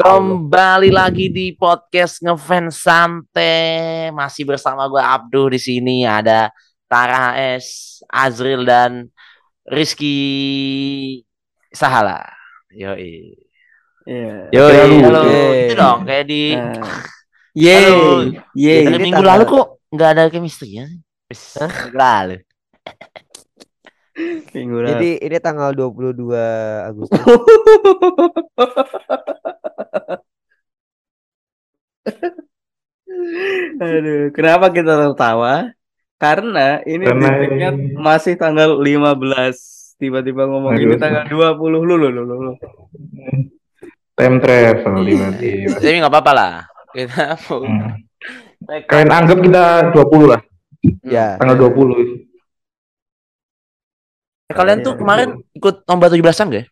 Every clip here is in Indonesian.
Kembali lagi di podcast ngefans santai masih bersama gue Abduh di sini ada Tara S, Azril dan Rizky Sahala. Yoi. Iya. Yoi, Halo. Itu dong kayak di. Halo. Yeay. Yeay. dari minggu lalu kok nggak ada chemistry ya? Minggu lalu. Minggu lalu. Jadi ini tanggal 22 Agustus. Aduh, kenapa kita tertawa? Karena ini Karena ini- masih tanggal 15. Tiba-tiba ngomong ini Aduh. tanggal 20 lu lu lu lu. lu. Time travel tiba-tiba. Tapi nggak apa-apa lah. Kita mau Hmm. Kalian anggap kita 20 lah, ya. tanggal 20. Eh, Kalian tuh kemarin ikut lomba 17-an gak? ya?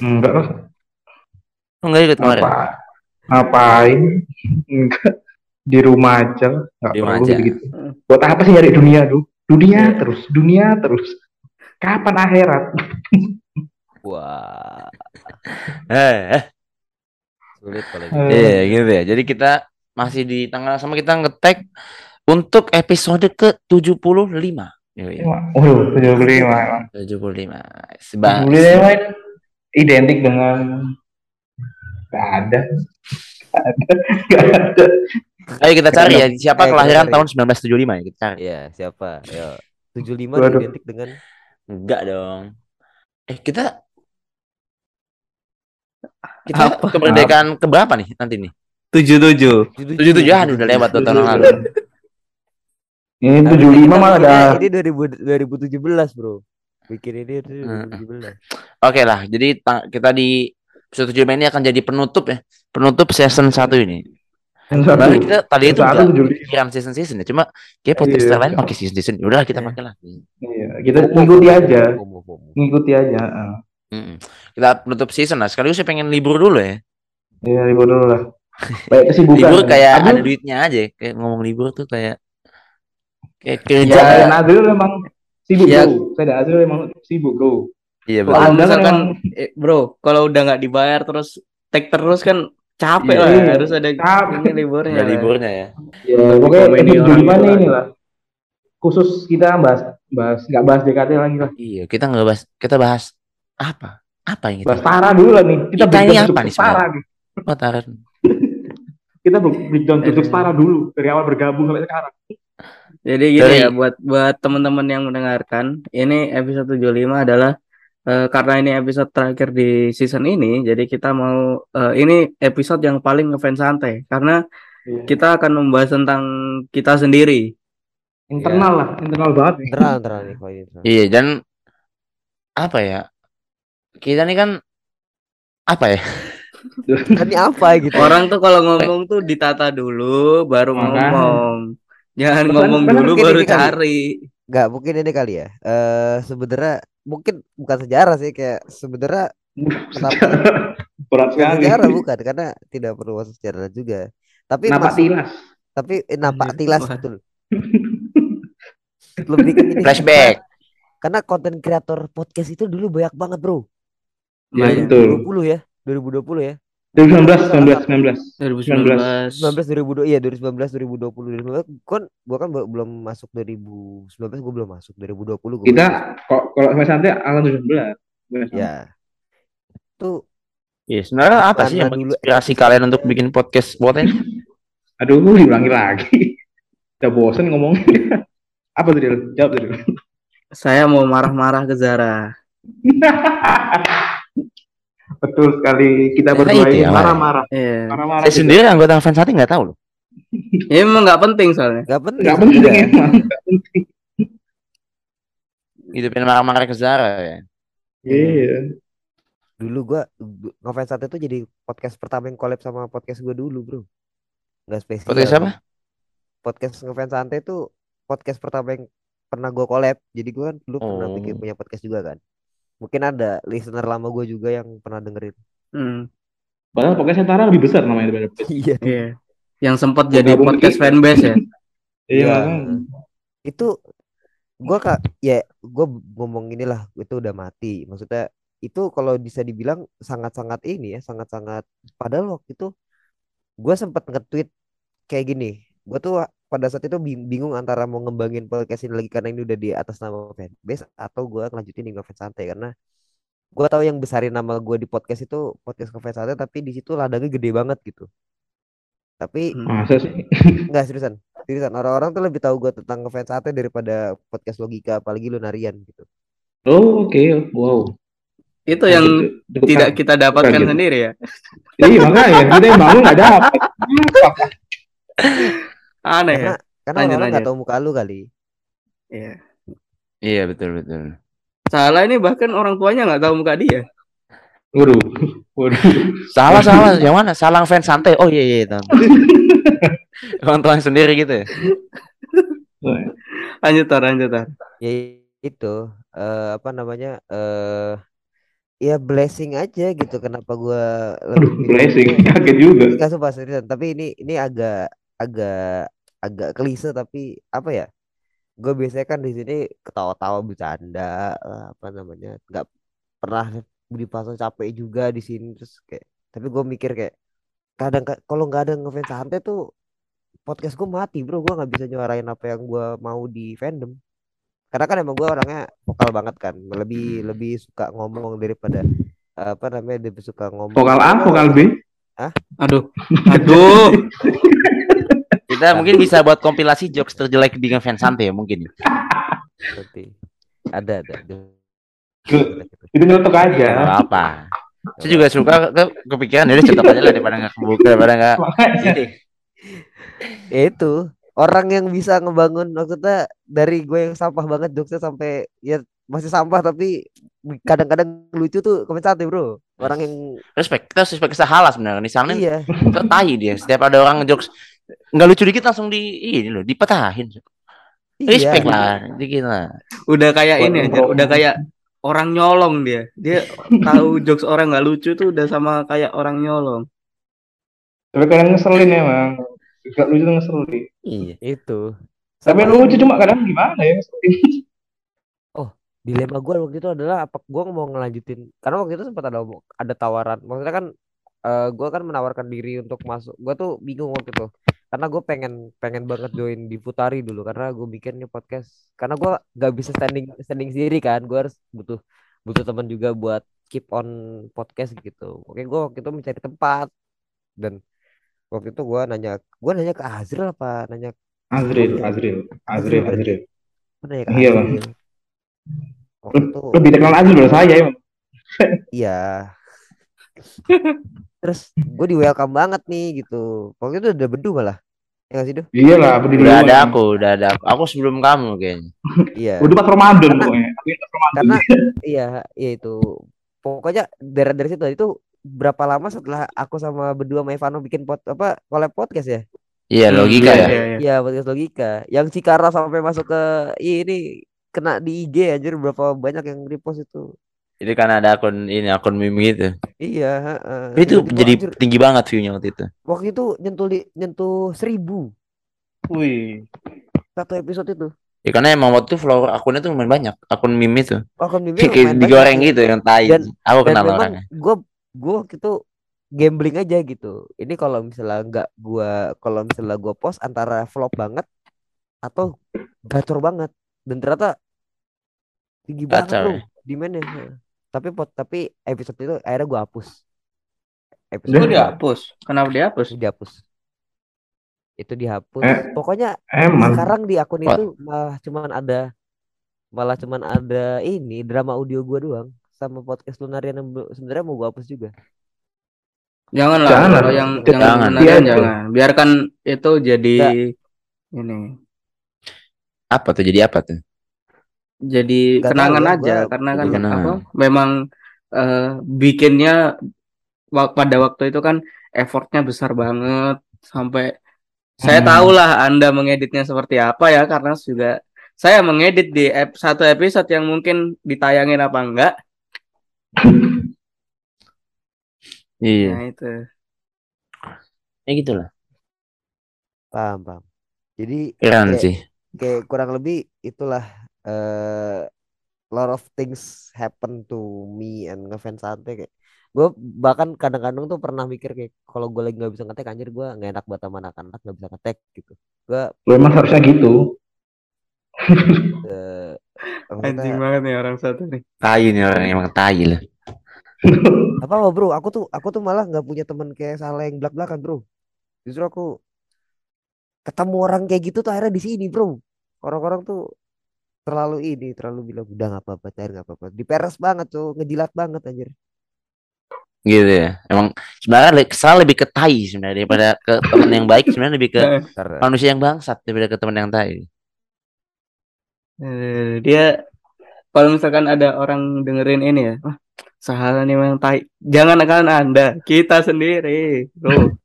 Enggak lah. Enggak ikut kemarin. Apa? Ngapain? Enggak. Di rumah aja. Enggak Di rumah perlu aja. gitu. Buat apa sih nyari dunia tuh? Dunia Iya. terus, dunia terus. Kapan akhirat? Wah, Eh, eh. sulit kalau Eh. gitu. Iya gitu ya. Jadi kita masih di tanggal sama kita ngetek untuk episode ke-75. Waduh, 75 emang. 75. Seba 75 ini identik dengan Gak ada. Gak ada. Gak ada. Ayo kita cari ya siapa Ayo, kelahiran tahun 1975 ya kita cari. Iya, siapa? Yo. 75 Waduh. identik dengan Enggak dong. Eh kita kita Apa? kemerdekaan ke berapa nih nanti nih? 77. 77 aduh udah lewat dua tahun lalu. Ini Tapi 75 kita malah ada Ini 2000, 2017, Bro. Bikin ini Hmm. 2017. Oke lah, jadi ta- kita di episode 75 ini akan jadi penutup ya. Penutup season 1 ini. Baru kita tadi itu Yang satu udah 75. pikiran season season ya. Cuma kayak podcast Iya. lain pakai season season. Udah kita pakai lah. Iya, kita ngikuti aja. Ngikuti aja. Mm-mm. Kita penutup season lah. Sekaligus saya pengen libur dulu ya. Iya, libur dulu lah. Baik kesibukan. libur kayak Aduh, ada duitnya aja. Kayak ngomong libur tuh kayak kayak Ya, kerja. saya dan Adil memang sibuk Ya. bro. Saya dan Adil memang sibuk bro. Iya betul. Kalau Anda kan misalkan emang- eh, bro, kalau udah nggak dibayar terus tag terus kan capek Iya. lah. Harus ada Capek. ini liburnya. Ada lah. liburnya ya. Ya, pokoknya 25 tua. nih inilah. Khusus kita bahas bahas nggak bahas DKT lagi lah. Iya, kita nggak bahas, kita bahas apa? Apa yang kita? Bahas Tara dulu lah nih. Kita Kita ini apa nih Tara nih. Oh, taruh. Kita breakdown untuk Eh. Tara dulu dari awal bergabung sampai sekarang. Jadi gini Dari- ya buat buat teman-teman yang mendengarkan, ini episode 75 adalah eh, karena ini episode terakhir di season ini, jadi kita mau eh, ini episode yang paling ngefans santai karena Iya. kita akan membahas tentang kita sendiri. Internal lah, internal banget nih. Internal, internal nih, kalau internal. Iya, dan apa ya? Kita ini kan apa ya? Ini apa gitu? Orang tuh kalau ngomong tuh ditata dulu baru ngomong. Jangan Kan- ngomong kan dulu baru kali. cari. Enggak, mungkin ini kali ya. Eh sebenarnya mungkin bukan sejarah sih kayak sebenarnya tapi Berat bukan sekali. sejarah bukan karena tidak perlu masuk sejarah juga. Tapi Napak masuk- tilas. tapi eh, nampak tilas Wah. betul. Lebih ke ini. Flashback. Karena konten kreator podcast itu dulu banyak banget, Bro. Ya, Banyak. betul. 2020 ya. 2020 ya. 2019, 19, 2019. 19 2020 iya 2019 2020 2019 kan gua kan be- belum masuk 2019 gua belum masuk 2020 gua Kita kok kalau sampai santai angka 17. masuk. ya. Tuh Iya, sebenarnya apa sih yang menginspirasi kalian untuk bikin podcast buat ini? Aduh, diulangi lagi. Udah bosen ngomongnya. Apa tuh dia? Jawab tuh. Dil. Saya mau marah-marah ke Zara. Betul sekali. Kita Nah, berdua itu ini ya, marah-marah. Iya. Marah-marah. Saya sendiri anggota fans hati nggak tahu loh. Emang nggak penting soalnya. nggak penting. Gak penting emang. Gak penting. Hidupin marah-marah ke Zara ya. Iya. Dulu gua ngefans satu itu jadi podcast pertama yang collab sama podcast gua dulu, Bro. Nggak spesial. Podcast apa? Podcast ngefans santai itu podcast pertama yang pernah gua collab. Jadi gua kan dulu pernah Oh. bikin punya podcast juga kan. Mungkin ada listener lama gua juga yang pernah dengerin. Hmm. Padahal podcast Tara lebih besar namanya daripada podcast. Iya. Iya. Yang sempat jadi gabung podcast fanbase ya. Iya. Iya. makanya. Itu gua kak ya gua ngomong inilah itu udah mati. Maksudnya itu kalau bisa dibilang sangat-sangat ini ya sangat-sangat padahal waktu itu gue sempat nge-tweet kayak gini gue tuh pada saat itu bing- bingung antara mau ngembangin podcast ini lagi karena ini udah di atas nama fanbase atau gue ngelanjutin di ngefans santai karena gue tahu yang besarin nama gue di podcast itu podcast ngefans santai tapi di situ ladangnya gede banget gitu tapi Hmm. Masa sih? Enggak seriusan. Seriusan orang-orang tuh lebih tahu gue tentang ngefans sate daripada podcast logika apalagi lunarian gitu. Oh, oke. Wow. Itu yang Cukup- tidak kita dapatkan Kaget. sendiri ya. Iya, makanya kita yang bangun nggak dapat. Aneh Karena ya. karena Lanjut, orang nggak tahu muka lu kali. Iya. Iya betul betul. Salah ini bahkan orang tuanya nggak tahu muka dia. Waduh. Waduh. Salah salah yang mana? Salang fans santai. Oh iya iya tahu. Orang tuanya sendiri gitu ya. Lanjut tar, lanjut tar. Ya itu eh, apa namanya eh ya blessing aja gitu. Kenapa gue lebih Blessing. Kaget juga. Enggak sumpah seriusan. Tapi ini ini agak agak agak klise tapi apa ya? Gue biasanya kan di sini ketawa-tawa bercanda eh, apa namanya nggak pernah di fase capek juga di sini terus kayak tapi gue mikir kayak kadang ka- kalau nggak ada ngefans santai tuh podcast gue mati bro gue nggak bisa nyuarain apa yang gue mau di fandom karena kan emang gue orangnya vokal banget kan lebih lebih suka ngomong daripada eh, apa namanya lebih suka ngomong Vokal A, vokal B. Aduh. Aduh. Kita mungkin bisa buat kompilasi jokes terjelek di fans santai ya mungkin. Seperti ada ada, ada. Itu nyeletuk Gak aja. apa. Saya juga suka ke kepikiran jadi cetok aja lah daripada nggak kebuka daripada nggak. Ya itu orang yang bisa ngebangun maksudnya dari gue yang sampah banget jokesnya sampai ya masih sampah tapi kadang-kadang lucu tuh komen santai bro orang yang Respect. Kita harus respect ke salah sebenarnya. Misalnya iya kita tai dia. Setiap ada orang ngejokes nggak lucu dikit langsung di ini loh dipatahin. Respect iya lah dikit lah. Udah kayak Buat ini aja, udah kayak orang nyolong dia. Dia tahu jokes orang nggak lucu tuh udah sama kayak orang nyolong. Tapi kadang ngeselin emang. Gak lucu tuh ngeselin. Iya. itu Tapi Sama lucu cuma kadang gimana ya ngeselin. dilema gue waktu itu adalah apa gue mau ngelanjutin karena waktu itu sempat ada ada tawaran maksudnya kan eh gue kan menawarkan diri untuk masuk gue tuh bingung waktu itu karena gue pengen pengen banget join di Putari dulu karena gue bikin nih podcast karena gue nggak bisa standing standing sendiri kan gue harus butuh butuh teman juga buat keep on podcast gitu oke gue waktu itu mencari tempat dan waktu itu gue nanya gue nanya ke Azril apa nanya Azril, Azril, Azril, Azril. ke Iya, Bang. Azril waktu itu Lebih terkenal Azril dari saya emang. Iya. Terus gue di welcome banget nih gitu. Waktu itu udah bedu malah. Ya nggak sih? Iya lah, apa Udah ada aku, udah ada aku. Aku sebelum kamu kayaknya. Iya. Udah pas Ramadan Karena- pokoknya. Karena iya, iya itu. Pokoknya dari dari situ itu berapa lama setelah aku sama berdua sama Ivano bikin pot apa collab podcast ya? Iya logika Iya, ya. iya, iya. Iya podcast logika. Yang Cikara sampai masuk ke ini kena di IG anjir berapa banyak yang repost itu. Itu karena ada akun ini akun meme gitu. Iya. heeh. Itu Tiba-tiba, jadi anjir, tinggi banget view-nya waktu itu. waktu itu nyentuh di, nyentuh seribu Wih. satu episode itu. Ya karena emang waktu itu follower akunnya tuh lumayan banyak. Akun meme itu. Akun meme Kayak banyak digoreng gitu yang tai. Dan- Aku dan kenal memang orangnya. gue gue waktu itu gambling aja gitu ini kalau misalnya nggak gua kalau misalnya gue post antara flop banget atau gacor banget dan ternyata tinggi banget bro ya? demandnya Heeh. Tapi pot tapi episode itu akhirnya gue hapus episode itu dihapus. Kenapa dihapus? dihapus itu dihapus Eh, pokoknya Emang. sekarang di akun What? itu malah cuman ada malah cuman ada ini drama audio gua doang sama podcast lunarian yang be- sebenarnya mau gua hapus juga Janganlah Jangan. kalau yang Jangan. yang Jangan. Iya, jangan. Biarkan itu jadi ini. Apa tuh jadi apa tuh? Jadi Nggak kenangan tahu ya, aja gua- karena kan kenangan. apa? Memang eh, bikinnya pada waktu itu kan effortnya besar banget sampai saya Hmm. tahulah Anda mengeditnya seperti apa ya karena juga saya mengedit di ep- satu episode yang mungkin ditayangin apa enggak. Iya. Nah, itu. Ya gitu lah. paham paham jadi Keren Kayak- sih. kayak kurang lebih itulah eh lot of things happen to me and ngefans santai kayak gue bahkan kadang-kadang tuh pernah mikir kayak kalau gue lagi nggak bisa ngetek anjir gue nggak enak buat sama anak-anak nggak bisa ngetek gitu gue Lo emang harusnya gitu. eh, Anjing banget nih orang satu nih. Tai nih orang emang tai lah. apa apa bro aku tuh aku tuh malah nggak punya teman kayak salah yang belak belakan bro justru aku ketemu orang kayak gitu tuh akhirnya di sini bro orang-orang tuh terlalu ini terlalu bilang udah nggak apa-apa cair nggak apa-apa diperes banget tuh ngejilat banget anjir Gitu ya. Emang sebenarnya le- kesal lebih ke tai sebenarnya daripada ke teman yang baik sebenarnya lebih ke karena manusia yang bangsat daripada ke teman yang tai. Eh, dia kalau misalkan ada orang dengerin ini ya, salah nih memang tai. Jangan akan Anda, kita sendiri, bro.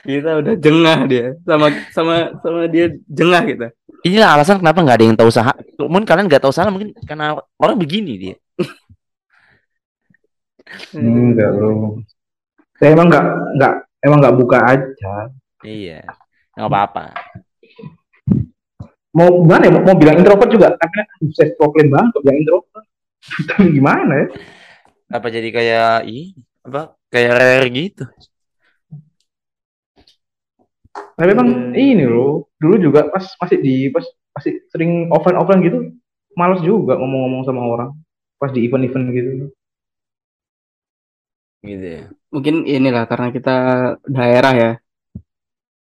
Kita udah jengah dia sama sama sama dia jengah kita. Inilah alasan kenapa nggak ada yang tahu usaha. Mungkin kalian nggak tahu salah mungkin karena orang begini dia. Enggak bro. Saya emang nggak nggak emang nggak buka aja. Iya. Nggak apa-apa. Mau gimana ya? Mau, bilang introvert juga. Karena saya proklaim banget bilang introvert. Tapi gimana ya? Apa jadi kayak ini apa kayak rare gitu. Tapi emang ini loh. Dulu juga pas masih di pas masih sering offline offline gitu. Males juga ngomong-ngomong sama orang. Pas di event-event gitu. Gitu ya. Mungkin inilah karena kita daerah ya.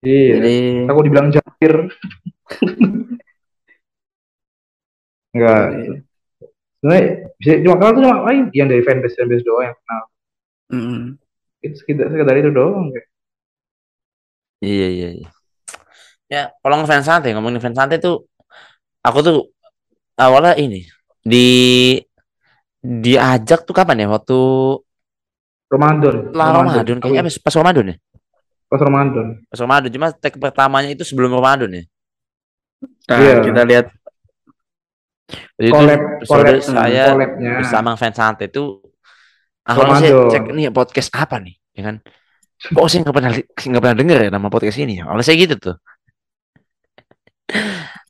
Iya. Jadi Aku dibilang jahir. Enggak. Sebenarnya bisa cuma kenal tuh cuma lain yang dari fanbase fanbase doang yang kenal. mm, Itu sekedar, sekedar itu doang. kayak. Iya iya iya. Ya, kalau ngefans santai, ngomongin fans santai tuh aku tuh awalnya ini di diajak tuh kapan ya? Waktu Ramadan. setelah Ramadan, kayaknya Aku pas, pas Ramadan ya. Pas Ramadan. Pas Ramadan, cuma tag pertamanya itu sebelum Ramadan ya. nah, Iya. kita lihat Jadi itu Collab, episode collab, saya collabnya. bersama fans santai itu awalnya saya cek nih podcast apa nih, ya kan? Kok saya nggak pernah nggak pernah denger ya nama podcast ini? Awalnya saya gitu tuh.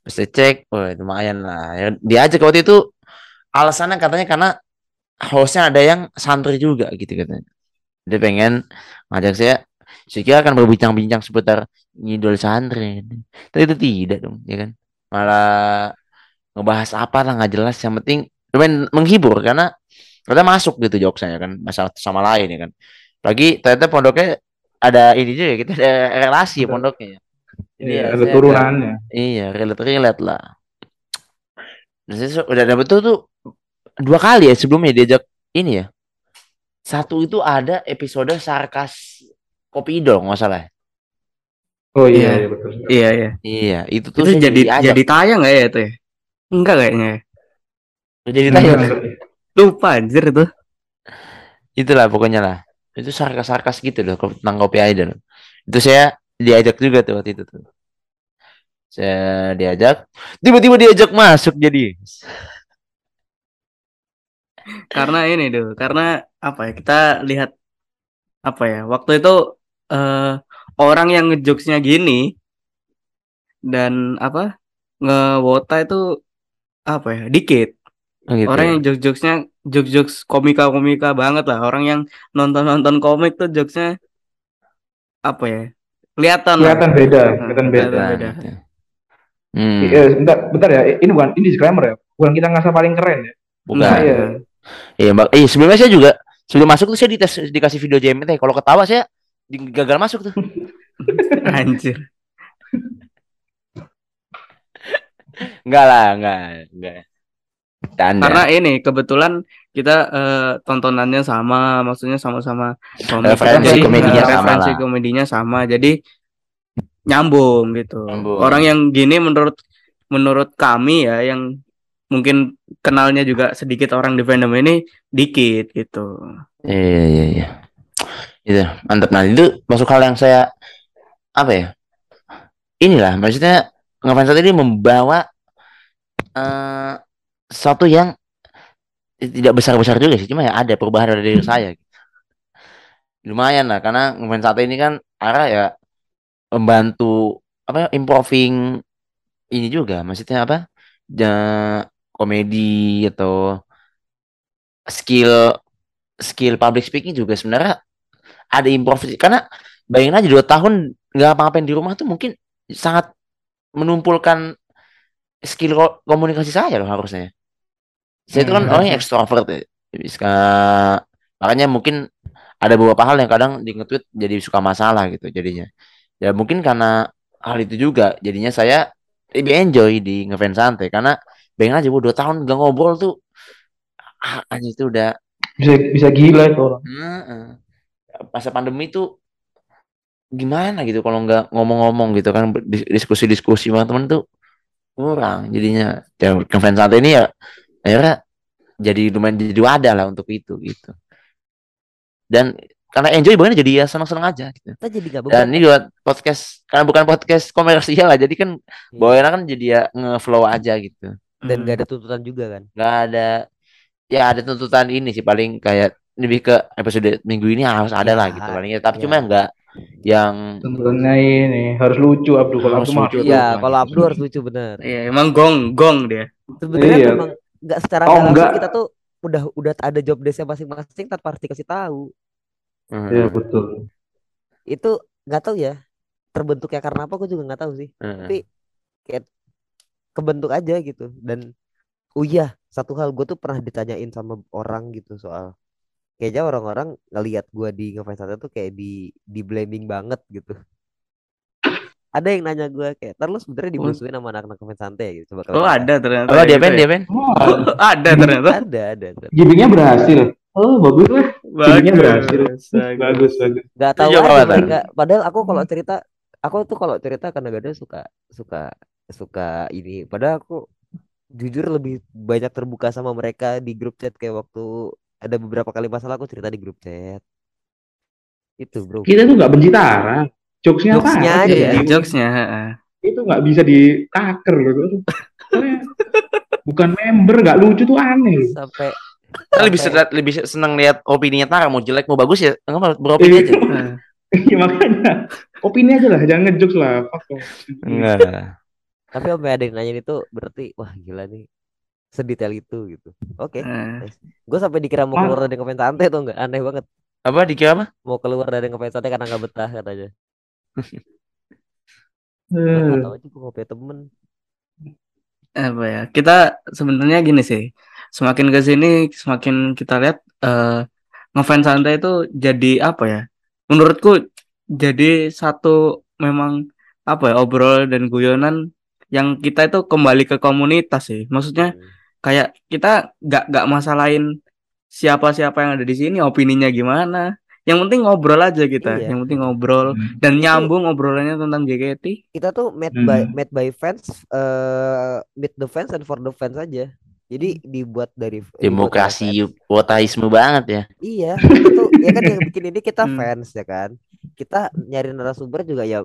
Terus saya cek, wah lumayan lah. Ya, diajak waktu itu alasannya katanya karena hostnya ada yang santri juga gitu katanya. Dia pengen ngajak saya, saya kira akan berbincang-bincang seputar ngidol santri. Tapi itu tidak dong, ya kan? Malah ngebahas apa lah nggak jelas. Yang penting lumayan menghibur karena kita masuk gitu jokesnya kan masalah sama lain ya kan. Lagi ternyata pondoknya ada ini juga kita ada relasi ya pondoknya. ya. Jadi Iya, ya, ada turunannya. Iya, relate relate lah. Saya udah dapet tuh tuh dua kali ya sebelumnya diajak ini ya. Satu itu ada episode sarkas kopi dong nggak salah. Oh iya, Iya. iya betul. iya iya. Iya, itu tuh Itu jadi diajak. jadi tayang nggak ya itu ya? Enggak kayaknya. ya. jadi tayang. Lupa anjir itu. Itulah pokoknya lah. Itu sarkas-sarkas gitu loh tentang kopi idol. Itu saya diajak juga tuh waktu itu tuh. Saya diajak, tiba-tiba diajak masuk jadi. Karena ini tuh, karena apa ya? Kita lihat apa ya? Waktu itu eh orang yang ngejokesnya gini dan apa? Ngewota itu apa ya? Dikit. Oh, gitu Orang ya. yang jokes-jokesnya jokes-jokes komika-komika banget lah. Orang yang nonton-nonton komik tuh jokesnya apa ya? Kelihatan. Kelihatan beda, kelihatan beda. kelihatan. Nah, beda. gitu. Hmm, Eh, bentar, bentar ya. Ini bukan ini disclaimer ya. Bukan kita ngerasa paling keren ya. bukan. Nah, Iya. Iya, Mbak. Eh, sebelumnya saya juga sebelum masuk tuh saya dites dikasih video JMT. Kalau ketawa saya gagal masuk tuh. Anjir. Enggak lah, enggak, enggak. Tanda. Karena ini kebetulan kita eh, tontonannya sama, maksudnya sama-sama. Referensi Jadi, komedinya sama referensi komedinya sama. Jadi nyambung gitu. Nyambung. Orang yang gini menurut menurut kami ya yang mungkin kenalnya juga sedikit orang di fandom ini dikit gitu. Iya, iya, iya. Itu mantap. Nah, itu masuk hal yang saya apa ya? Inilah maksudnya ngefans ini membawa eh sesuatu yang tidak besar-besar juga sih, cuma ya ada perubahan dari diri saya. Lumayan lah karena ngefans saat ini kan arah ya membantu apa ya, improving ini juga maksudnya apa? Ja- komedi atau skill skill public speaking juga sebenarnya ada improve karena bayangin aja dua tahun nggak apa-apain di rumah tuh mungkin sangat menumpulkan skill ko- komunikasi saya loh harusnya. Saya itu kan Hmm, orangnya ekstrovert ya. Bisa, makanya mungkin ada beberapa hal yang kadang di nge-tweet jadi suka masalah gitu jadinya. Ya mungkin karena hal itu juga jadinya saya lebih enjoy di ngefans santai karena bayangin aja gua dua tahun gak ngobrol tuh ah, anjing itu udah Bisa bisa gila itu orang. Heeh. Masa pandemi itu gimana gitu kalau nggak ngomong-ngomong gitu kan dis- diskusi-diskusi sama temen tuh kurang jadinya ya ngefans santai ini ya akhirnya jadi lumayan jadi wadah lah untuk itu gitu dan karena enjoy banget jadi ya senang-senang aja gitu Kita jadi gak dan beban. ini juga podcast karena bukan podcast komersial lah jadi kan Iya. bawaannya kan jadi ya ngeflow aja gitu Dan Hmm. gak ada tuntutan juga kan. nggak ada ya ada tuntutan ini sih paling kayak lebih ke episode minggu ini harus ada lah Ya, gitu paling ya. tapi ya. cuma nggak yang Tentunya ini harus lucu Abdul kalau Harus Abdul mah lucu. Abdul. Iya, tuh, kalau Bang. Abdu harus lucu bener. Iya, emang gong gong dia. Sebenarnya Iya. memang nggak secara Oh, langsung kita tuh udah udah ada job desknya masing-masing tanpa harus dikasih tahu. Iya betul. Itu nggak tahu ya terbentuknya karena apa gue juga nggak tahu sih. hmm. Tapi kayak kebentuk aja gitu dan oh iya satu hal gue tuh pernah ditanyain sama orang gitu soal kayaknya orang-orang ngelihat gue di ngefans tuh kayak di di blaming banget gitu. Ada yang nanya gue kayak, ntar lu sebenarnya Oh. dimusuhin sama anak-anak ngefans santai ya?" gitu. Coba Oh, ada ternyata. oh dia pen ya. dia pen Oh, Ada ternyata. Ada, ada. ada. gimmicknya berhasil. Oh bagus lah. Gimmicknya berhasil. Bagus. bagus. Bagus bagus. Gak tahu Pak Tan. mereka. Padahal aku kalau cerita, aku tuh kalau cerita kadang-kadang suka suka suka ini. Padahal aku jujur lebih banyak terbuka sama mereka di grup chat kayak waktu ada beberapa kali masalah aku cerita di grup chat. Itu bro. Kita tuh nggak benci Tara. Jokesnya apa? Jokesnya aja. Iya, Itu- jokesnya. heeh. Itu nggak bisa ditaker loh. Bukan member nggak lucu tuh aneh loh. Sampai Kita lebih sedap, lebih seneng lihat opininya Tara mau jelek mau bagus ya enggak mau beropini aja Heeh. Iya makanya opini aja lah, jangan ngejokes lah. Enggak tapi sampai ada yang nanyain itu berarti wah gila nih sedetail itu gitu. Oke. Heeh. Gue sampai dikira mau Ah. keluar dari ngefans santai tuh enggak aneh banget. apa dikira apa Mau keluar dari ngefans santai karena nggak betah katanya. Nggak tahu aja gue ngopi temen. apa ya kita sebenarnya gini sih. Semakin ke sini semakin kita lihat eh ngefans santai itu jadi apa ya? Menurutku jadi satu memang apa ya obrol dan guyonan yang kita itu kembali ke komunitas sih. Maksudnya Hmm. kayak kita nggak nggak masalahin siapa siapa yang ada di sini opininya gimana yang penting ngobrol aja kita Iya. yang penting ngobrol dan nyambung obrolannya tentang JKT kita tuh made by Hmm. made by fans eh meet the fans and for the fans aja jadi dibuat dari demokrasi wotaisme banget ya iya tuh ya kan yang bikin ini kita Hmm. fans ya kan kita nyari narasumber juga ya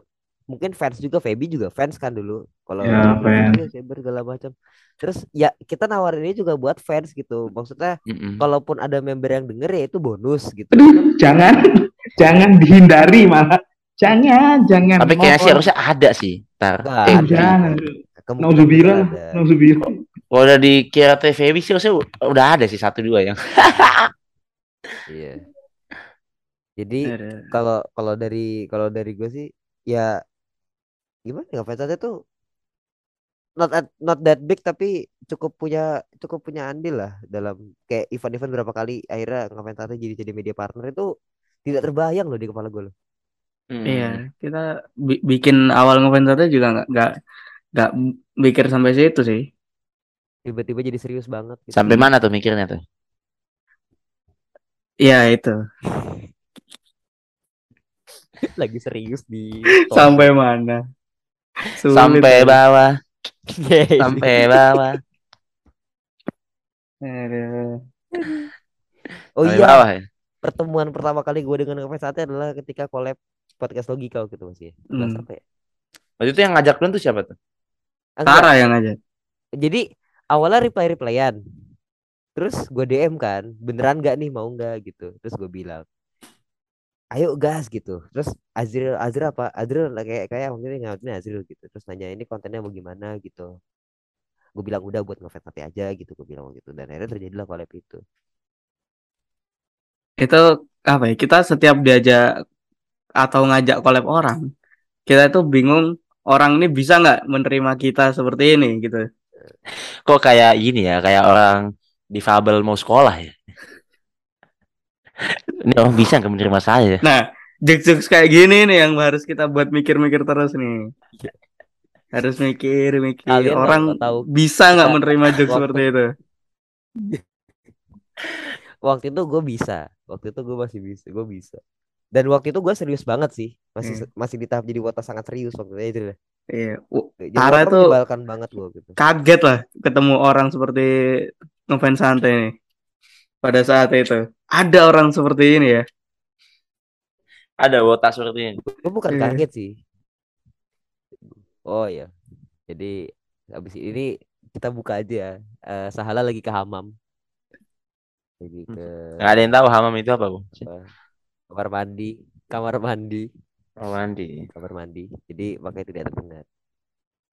mungkin fans juga Feby juga fans kan dulu kalau Ya, fans. Saber segala macam terus ya kita nawarin ini juga buat fans gitu maksudnya Mm-mm. kalaupun ada member yang denger ya itu bonus gitu Aduh, jangan jangan dihindari malah. Jangan, jangan. tapi kayaknya sih harusnya ada sih tar Nggak Eh, ada. jangan. Nauzubillah, kalau udah dikira TVB sih harusnya udah ada sih satu dua yang iya jadi kalau kalau dari kalau dari gue sih ya gimana ya fans aja tuh not at- not that big tapi cukup punya cukup punya andil lah dalam kayak event-event berapa kali akhirnya Tata jadi jadi media partner itu tidak terbayang loh di kepala gue loh. Hmm. Iya, kita bi- bikin awal aja juga nggak nggak nggak mikir sampai situ sih. Tiba-tiba jadi serius banget gitu. sampai mana tuh mikirnya tuh Iya itu. lagi serius di Sampai mana? Sulit. sampai bawah sampai bawah Aduh. Oh Sampai iya, bawah ya pertemuan pertama kali gue dengan ngefans Tata adalah ketika collab podcast logika waktu itu masih. Kelas Hmm. apa ya? waktu itu yang ngajak lu tuh siapa tuh enggak. Tara yang aja. Jadi awalnya reply replyan. Terus gue DM kan, beneran gak nih mau nggak gitu. Terus gue bilang, ayo gas gitu. Terus Azril, Azril apa? Azril kayak kayak mungkin ngautin Azril gitu. Terus nanya ini kontennya mau gimana gitu. gue bilang udah buat ngefans nanti aja gitu gue bilang gitu dan akhirnya terjadilah collab itu Itu apa ya? Kita setiap diajak atau ngajak collab orang, kita itu bingung orang ini bisa nggak menerima kita seperti ini gitu. Kok kayak gini ya, kayak orang difabel mau sekolah ya. Ini orang bisa nggak menerima saya? Nah, jokes-jokes kayak gini nih yang harus kita buat mikir-mikir terus nih. Harus mikir-mikir Kalian orang tahu bisa nggak menerima waktu- seperti itu. waktu itu gue bisa waktu itu gue masih bisa gue bisa dan waktu itu gue serius banget sih masih Hmm. masih di tahap jadi wota sangat serius waktu itu deh Iya, W- jadi Tara tuh- banget gue gitu kaget lah ketemu orang seperti ngefans santai nih. Pada saat itu ada orang seperti ini ya. Ada wota seperti ini. gue bukan Iya. kaget sih oh ya jadi habis ini kita buka aja Eh, Sahala lagi ke hamam lagi ke Nggak ada yang tahu hamam itu apa, Bu? apa, kamar mandi kamar mandi Oh, mandi. kamar mandi jadi makanya tidak terdengar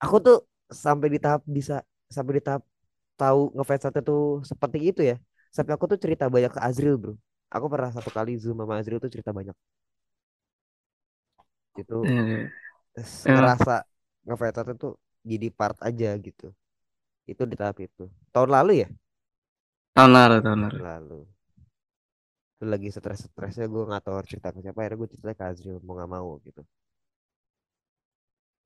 aku tuh sampai di tahap bisa sampai di tahap tahu ngefans satu tuh seperti itu ya sampai aku tuh cerita banyak ke Azril bro. Aku pernah satu kali zoom sama Azril tuh cerita banyak. Itu Eh, ngerasa satu tuh jadi part aja gitu. Itu di tahap itu. Tahun lalu ya? Tahun lalu, tahun lalu. tahun lalu. Itu lagi stres-stresnya gue nggak tahu harus cerita ke siapa akhirnya gue cerita ke Azril mau nggak mau gitu.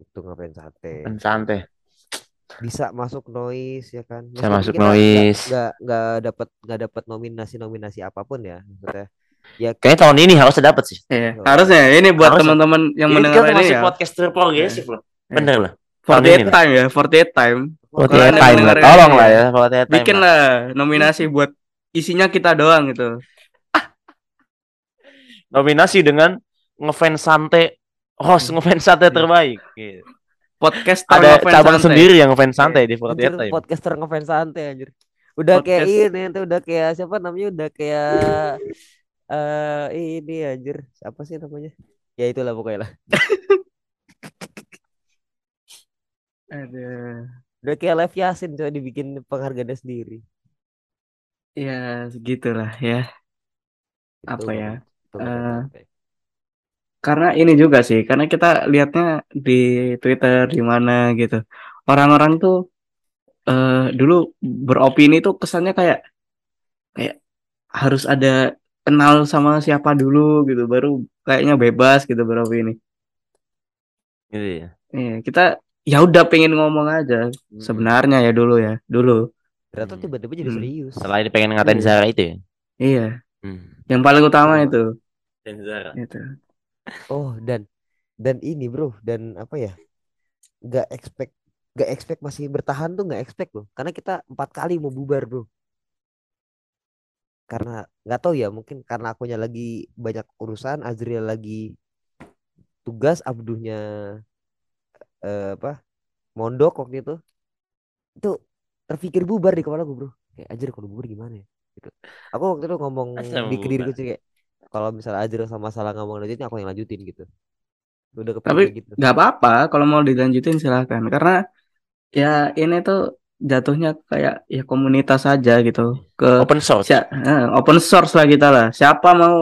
Itu ngapain sate Kan santai. Bisa masuk noise ya kan Bisa masuk kita nggak- noise. nggak nggak dapat nggak dapat nominasi nominasi apa pun ya maksudnya ya Kayaknya tahun ini harusnya dapat sih. Iya, harusnya ini buat teman-teman yang Ini mendengar kan ini masih ya. podcast terprogresif loh. Iya. Bener loh. 48 ini lah. time ya, 48 time. Forty Kalau eight ada time lah. Tolong lah ya. ya. Forty eight time Bikin lah. lah nominasi buat isinya kita doang gitu. Nominasi dengan ngefans santai. Host ngefans santai terbaik. Gitu. Podcast Ada cabang santai. sendiri yang ngefans santai di Forty anjir eight time. podcaster ngefans santai anjir udah kayak Podcast. ini ente udah kayak siapa namanya udah kayak eh ini anjir siapa sih namanya ya itulah pokoknya lah Ada. udah kayak Lev Yasin coba dibikin penghargaannya sendiri Ya, segitulah ya. Itu Apa ya. Karena ini juga sih, karena kita lihatnya di Twitter di mana gitu. Orang-orang tuh eh dulu beropini tuh kesannya kayak kayak harus ada kenal sama siapa dulu gitu, baru kayaknya bebas gitu beropini. Gitu ya. Iya, kita ya udah pengen ngomong aja sebenarnya ya dulu ya, dulu. ternyata Hmm. tiba-tiba jadi Hmm. serius Selain pengen ngatain Iya. Zara itu ya. Iya, Hmm. yang paling utama Iya. itu. Dan Zara. Itu. Oh dan dan ini bro dan apa ya nggak expect nggak expect masih bertahan tuh nggak expect loh. Karena kita empat kali mau bubar bro. Karena nggak tahu ya mungkin karena akunya lagi banyak urusan Azriel lagi tugas Abduhnya eh, apa mondok waktu itu. Itu terpikir bubar di kepala gue bro. Kayak Azriel kalau bubar gimana ya? Gitu. Aku waktu itu ngomong mau di diriku sih kayak kalau misalnya Azriel sama salah nggak mau lanjutin aku yang lanjutin gitu. Udah Tapi kepikiran gitu. nggak apa-apa kalau mau dilanjutin silahkan. Karena ya ini tuh jatuhnya kayak ya komunitas saja gitu. Ke Open source. eh, open source lah kita lah. Siapa mau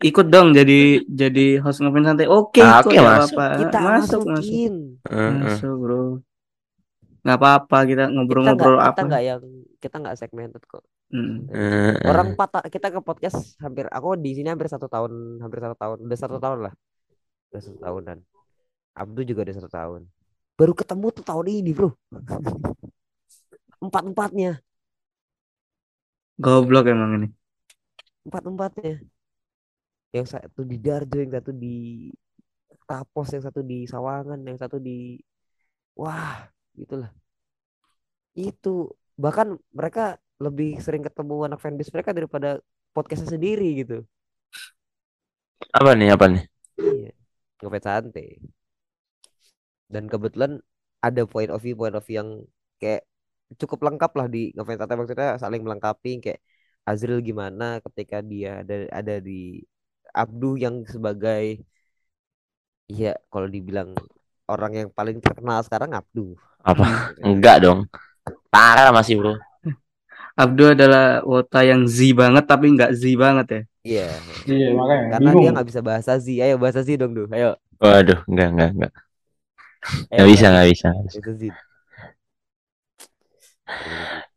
ikut dong jadi jadi host ngefans santai? Oke Ah, oke, nggak masuk. apa-apa. Kita masuk masuk. masukin. Heeh. masuk bro. Nggak apa-apa kita kita ngobrol-ngobrol kita apa. nggak yang kita nggak segmented kok. Mm. Orang patah kita ke podcast hampir aku di sini hampir satu tahun hampir satu tahun udah satu tahun lah. Udah satu tahunan. Abdu juga udah satu tahun. Baru ketemu tuh tahun ini bro. Empat empatnya goblok emang ini. Empat empatnya yang satu di Darjo yang satu di Tapos yang satu di Sawangan yang satu di wah gitulah. Itu bahkan mereka lebih sering ketemu anak fanbase mereka daripada podcastnya sendiri gitu Apa nih? Apa nih? Iya, ngefans santai. Dan kebetulan ada point of view point of view yang kayak cukup lengkap lah di ngefans santai maksudnya saling melengkapi kayak Azril gimana ketika dia ada ada di Abdu yang sebagai iya kalau dibilang orang yang paling terkenal sekarang Abdu. Apa? Gitu. Enggak dong. Parah masih bro. Abdul adalah wota yang Z banget tapi nggak Z banget ya. Iya. Iya makanya. Karena bingung. dia nggak bisa bahasa Z. Ayo bahasa Z dong, Duh. Ayo. Waduh, enggak enggak enggak. Ayo, Nggak bisa nggak bisa. nggak bisa. Itu Z.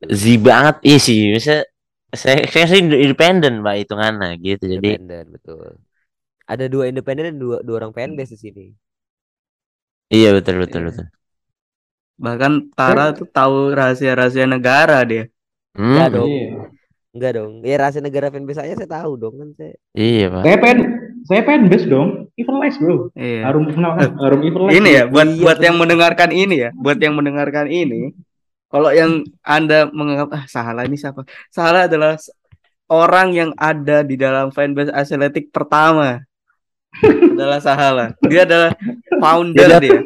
Z banget iya sih. Bisa saya saya sih independen pak hitungannya gitu. Jadi Independen, betul. Ada dua independen dan dua, dua orang fanbase di sini. iya betul betul Iya. betul. Bahkan Tara tuh tahu rahasia-rahasia negara dia. Hmm, Ya dong. Iya. Enggak dong. Ya rahasia negara fanbase saya saya tahu dong kan saya. Iya pak. Saya pen, saya pen base dong. Everlast bro. Iya. Harum kenal kan? Harum Everlast. Ini ya buat Iya, buat yang mendengarkan ini ya, buat yang mendengarkan ini. Kalau yang Anda menganggap ah salah ini siapa? Salah adalah orang yang ada di dalam fanbase Atletik pertama. adalah Sahala. Dia adalah founder Dia dia.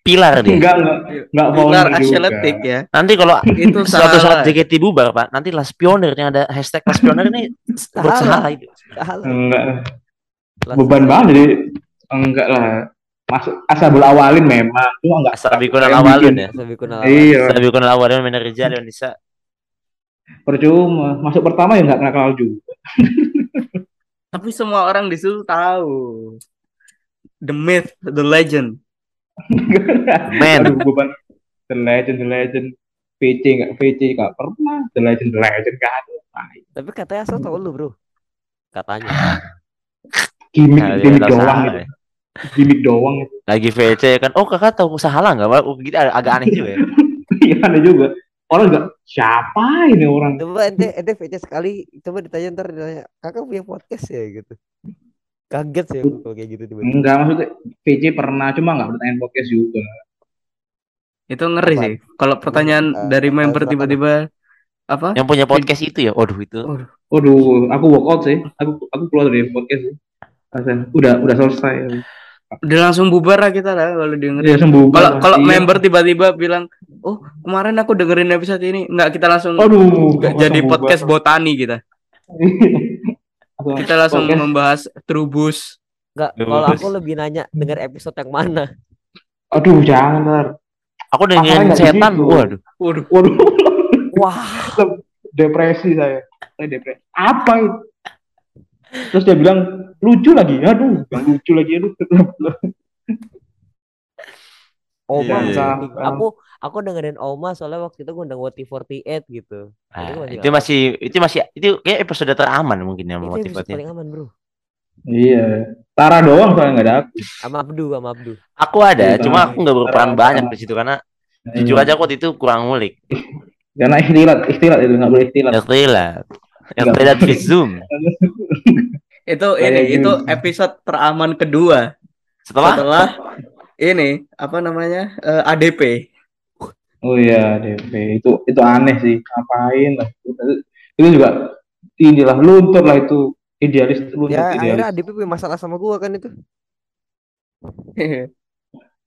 Pilar dia. Enggak enggak enggak Pilar. Atletik ya. Nanti kalau Itu suatu saat salah. JKT bubar pak, nanti las pionir yang ada hashtag las pionir ini buat Salah. itu. Salah. Enggak. Beban banget jadi enggak lah. Masuk asabul awalin memang. Cuma enggak Asabikun bikin. ya. Sabikun ala- Iya. Asabikun awalun mana Rizal yang bisa. Percuma. Masuk pertama ya enggak kenal juga. Tapi semua orang di situ tahu. The myth, the legend. Man. Aduh beban. The legend, the legend. VC enggak VC enggak pernah. The legend, the legend enggak ada. Tapi katanya asal tahu lu, Bro. Katanya. Gimik, Nah, gimik doang salah gitu. ya. Gimik doang itu. Lagi VC kan, oh kakak tahu salah nggak? Wah, Gitu agak aneh juga ya. Iya ada juga. Orang enggak siapa ini orang. Coba ente ente VC sekali coba ditanya ntar ditanya, "Kakak punya podcast ya?" gitu. Kaget sih aku kalau kayak gitu tiba-tiba. Enggak maksudnya VC pernah cuma enggak bertanya podcast juga. Itu ngeri Apa? sih. Kalau pertanyaan Eh, dari eh, member tiba-tiba apa? Yang punya podcast itu ya, waduh itu. Waduh, aku walk out sih. Aku aku keluar dari podcast. sih. Udah udah selesai. Udah langsung bubar lah kita lah kalau dengerin. Sembuh. Kalau kalau member tiba-tiba bilang, "Oh, kemarin aku dengerin episode ini." Enggak, kita langsung Aduh, nggak jadi podcast botani kita. Kita langsung Podcast. membahas Trubus. Enggak, kalau aku lebih nanya denger episode yang mana. Aduh, jangan ntar. Aku dengerin nggak setan, waduh. Waduh, Waduh, Wah, depresi saya. Saya depresi. Apa itu? Terus dia bilang lucu lagi. Aduh, lucu lagi aduh. Oma Iya, masih iya. mending. Aku aku dengerin Oma soalnya waktu itu gue undang WT48 gitu. Nah, Itu masih itu masih itu masih itu kayak episode teraman mungkin ya Itu motif episode paling aman, Bro. Iya. Tara doang soalnya nggak ada aku. Sama Abdu, sama Abdu. Aku ada, Iya, cuma aku nggak berperan Tara- banyak di situ karena jujur aja aku waktu itu kurang ngulik. Karena istilat, istilat itu nggak boleh istilat. Ikhtilat. Ikhtilat fi Zoom. itu ini itu episode teraman kedua Setelah setelah ini apa namanya eh, ADP. Oh iya, DP itu itu aneh sih. Ngapain lah? Itu, itu juga inilah luntur lah itu idealis luntur Ya, idealis. akhirnya Adip punya masalah sama gua kan itu.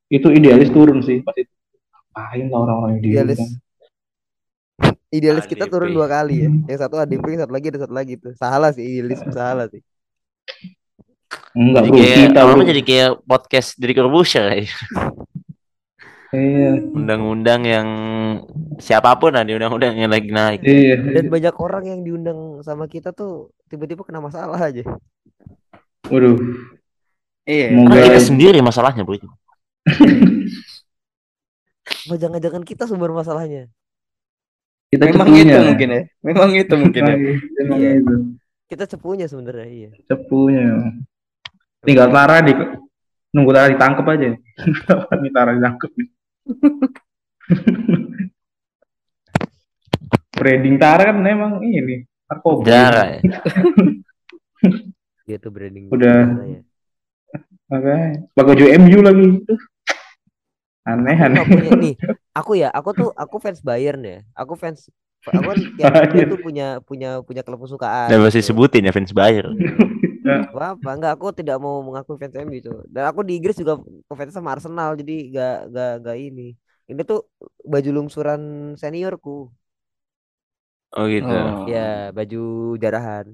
Itu idealis turun sih pas itu. Ngapain lah orang-orang yang Idealis. diundang. Idealis kita turun dua kali ya. Yang satu Adip, yang satu lagi ada satu lagi tuh. Salah sih idealis salah sih. Enggak jadi bro, kayak kita bro. jadi kayak podcast dari Corbusier ya. Iya, undang-undang yang siapa pun ada undang-undang yang lagi naik. iya. Dan banyak orang yang diundang sama kita tuh tiba-tiba kena masalah aja. Waduh, Iya. Karena semoga kita sendiri masalahnya bro. Apa jangan-jangan kita sumber masalahnya? kita Memang cepunya. itu mungkin ya. Memang itu mungkin ya. Memang Iya. itu. Kita cepunya sebenarnya iya. Cepunya. Tinggal Tara di nunggu Tara ditangkap aja. Tara ditangkap. Branding Tara kan memang ini narkoba. Jarang ya. Dia tuh branding. Udah. ya. Makanya pakai baju MU lagi. Tuh. Aneh Aku aneh. nggak punya nih. Aku ya, aku tuh aku fans Bayern ya. Aku fans aku kan tiap Bayern. tuh punya punya punya klub kesukaan. Udah masih gitu. sebutin ya fans Bayer. Apa apa enggak aku tidak mau mengaku fans MU itu dan aku di Inggris juga fans sama Arsenal jadi gak gak gak ini ini tuh baju lungsuran seniorku Oh gitu. Oh. ya baju jarahan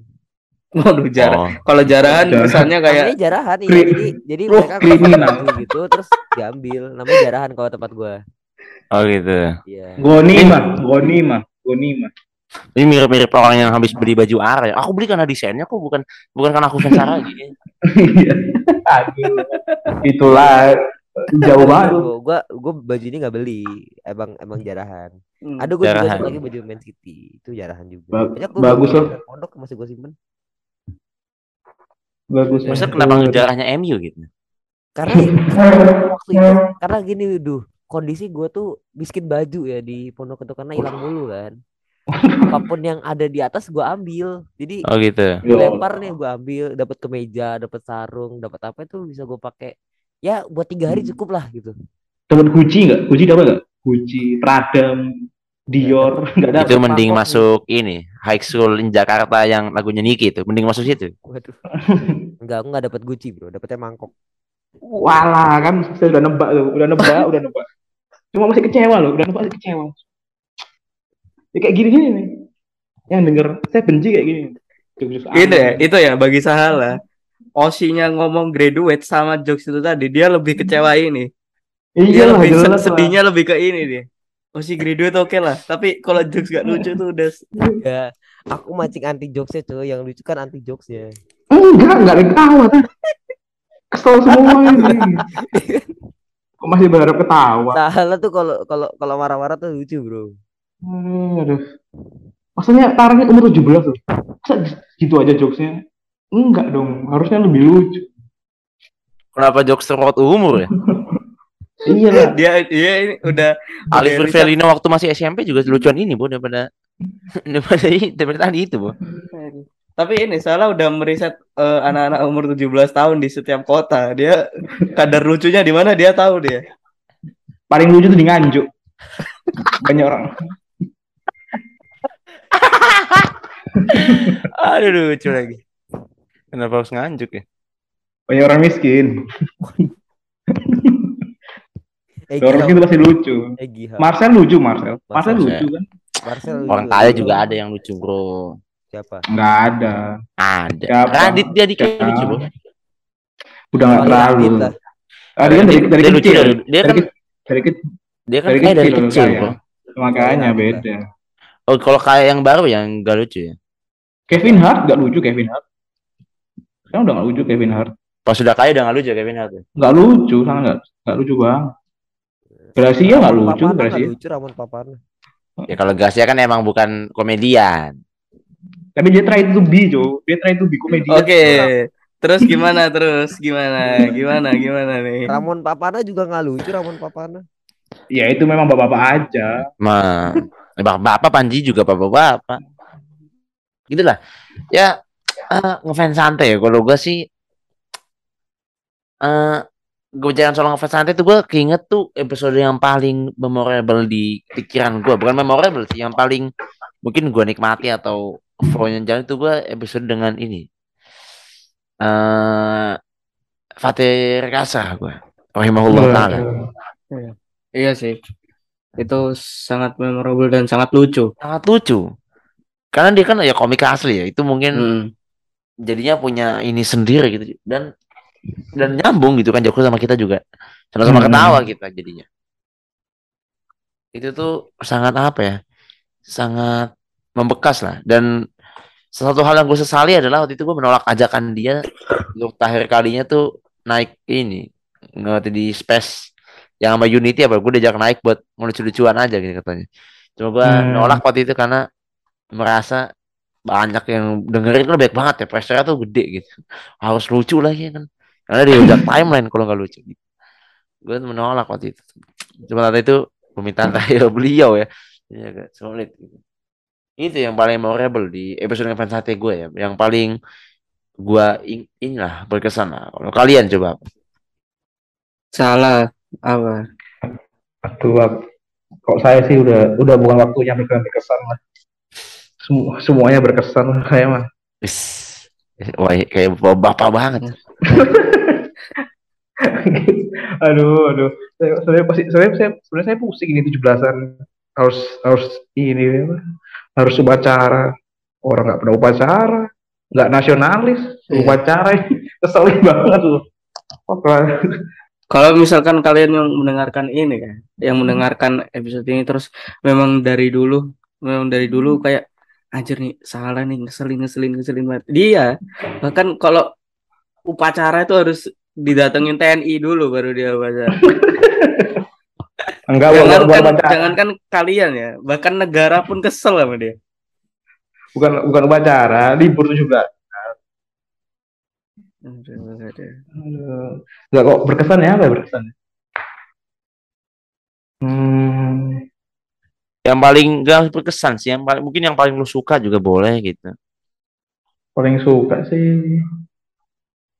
Waduh, jarang. Oh. Kalau jarahan kesannya kayak namanya jarahan iya jadi jadi Oh, mereka kriminal. gitu terus diambil namanya jarahan kalau tempat gua Oh gitu. Iya. Gonima, Gonima, Gonima. Ini mirip-mirip orang yang habis beli baju Ara ya. Aku beli karena desainnya kok bukan bukan karena aku fans Ara gitu. Iya. Aduh. Itulah jauh banget. Gua, gua gua baju ini nggak beli, emang emang jarahan. Hmm. Ada gue juga lagi baju Man City, itu jarahan juga. Ba- Banyak bagus loh. Pondok masih gue simpen. Bagus. Masa kenapa ngejarahnya MU gitu? Karena waktu itu karena gini duh kondisi gue tuh miskin baju ya di pondok itu karena hilang mulu kan apa pun yang ada di atas gue ambil jadi Oh gitu. gue lempar nih gue ambil dapat kemeja dapat sarung dapat apa itu bisa gue pakai ya buat tiga hari cukup lah gitu Dapat Gucci nggak? Gucci dapat nggak? Gucci, Prada, Dior, nggak dapat. Itu mending Mangkok nih. masuk ini High School in Jakarta yang lagunya Niki itu. Mending masuk situ. waduh enggak aku nggak dapat guci bro dapetnya mangkok Walah kan saya udah nebak tuh, udah nebak, udah nebak. Cuma masih kecewa loh, udah nebak masih kecewa. Ya kayak gini-gini nih. Yang denger saya benci kayak gini. Ini aneh. ya, itu ya bagi Sahala. Osinya ngomong graduate sama jokes itu tadi, dia lebih kecewa ini. Dia Iya lah, lebih jelas lah. sedihnya lebih ke ini dia. Osi graduate oke lah, tapi kalau jokes gak lucu tuh udah ya aku mancing anti jokesnya cuy yang lucu kan anti jokesnya Enggak, enggak ada ketawa. Kesel semua ini. Kok masih berharap ketawa? salah tuh kalau kalau kalau marah-marah tuh lucu bro Hmm, aduh. Maksudnya tarangnya umur 17 tuh. Masa gitu aja jokesnya? Enggak dong, harusnya lebih lucu. Kenapa jokes terlalu umur ya? Iya lah. dia dia ini udah Alif Rivelino waktu masih SMP juga lucuan ini, Bu, daripada daripada ini- daripada tadi itu, Bu. Tapi ini salah udah meriset eh, anak-anak umur 17 tahun di setiap kota. Dia kadar lucunya di mana dia tahu dia. Paling lucu tuh di Nganjuk. Banyak orang. Aduh, lucu lagi. Kenapa harus nganjuk ya? Banyak orang miskin. eh Orang miskin tuh pasti lucu. eh Marcel lucu, Marcel. Marcel Marcel, lucu kan? Marcel Orang kaya juga ada yang lucu, Bro. siapa Enggak ada. Ada. Siapa? Radit dia dikit lucu, Bro. Udah enggak Paling terlalu. Radit lah. Ah, dia kan dari, dari dia lucu kecil. dari dia kan Dari, ke- dari, ke- dia kan dari dari kecil kecil. Bro. makanya lah. beda. Oh, kalau kaya yang baru yang gak lucu ya. Kevin Hart enggak lucu Kevin Hart. Sekarang udah enggak lucu Kevin Hart. Pas sudah kaya udah gak lucu Kevin Hart. ya? Enggak lucu, sana enggak enggak lucu banget. Gracia enggak Ramon lucu, Papana Gracia. lucu Ramon Papana Ya kalau Gracia kan emang bukan komedian. Tapi dia try to be, Jo. Dia try to be komedian. Oke. Terus gimana terus gimana gimana gimana nih? Ramon Papana juga nggak lucu Ramon Papana Ya itu memang bapak-bapak aja. Mah, bapak-bapak Panji juga bapak-bapak. Gitu lah. Ya eh, ngefans santai ya. Kalau gue sih eh gue jangan soal ngefans santai tuh gue keinget tuh episode yang paling memorable di pikiran gue. Bukan memorable sih, yang paling mungkin gue nikmati atau flow yang jalan itu gue episode dengan ini. Eh Fatih Rekasa gue. Rahimahullah taala. Iya sih. Itu sangat memorable dan sangat lucu. sangat lucu. Karena dia kan ya komik asli ya. Itu mungkin Hmm. jadinya punya ini sendiri gitu. Dan dan nyambung gitu kan Joko sama kita juga. Sama-sama Hmm. ketawa kita jadinya. Itu tuh sangat apa ya? Sangat membekas lah. Dan salah satu hal yang gue sesali adalah waktu itu gue menolak ajakan dia untuk terakhir kalinya tuh naik ini ngerti di space yang sama Unity apa gue diajak naik buat lucu-lucuan aja gitu katanya. Cuma gue Hmm. nolak waktu itu karena merasa banyak yang dengerin kan banyak banget ya pressure tuh gede gitu. Harus lucu lagi kan. Karena dia udah timeline kalau nggak lucu. Gitu. gue menolak waktu itu. Cuma waktu itu permintaan terakhir beliau ya. Ya agak sulit gitu. itu yang paling memorable di episode fans hati gue ya. Yang paling gue ing inilah berkesan lah. Kalau kalian coba Salah apa? Aduh, kok saya sih udah udah bukan waktunya berkesan berkesan lah. Semua semuanya berkesan lah saya mah. Wis, wah kayak bapak banget aduh, aduh. Saya, saya pasti saya, saya sebenarnya saya pusing ini 17-an. Harus harus ini? Harus upacara. Orang nggak pernah upacara, nggak nasionalis, Iya. upacara ini keselin banget loh. Kalau misalkan kalian yang mendengarkan ini ya, yang mendengarkan episode ini terus memang dari dulu, memang dari dulu kayak anjir nih salah nih ngeselin ngeselin ngeselin banget. Dia bahkan kalau upacara itu harus didatengin TNI dulu baru dia baca. Enggak, bukan, bukan, Jangankan, upacara. jangankan kalian ya, bahkan negara pun kesel sama dia. bukan bukan upacara, libur 17. Aduh, aduh. Aduh. Enggak kok berkesan ya apa ya berkesan? Hmm, Yang paling gak berkesan sih, yang paling mungkin yang paling lu suka juga boleh gitu. paling suka sih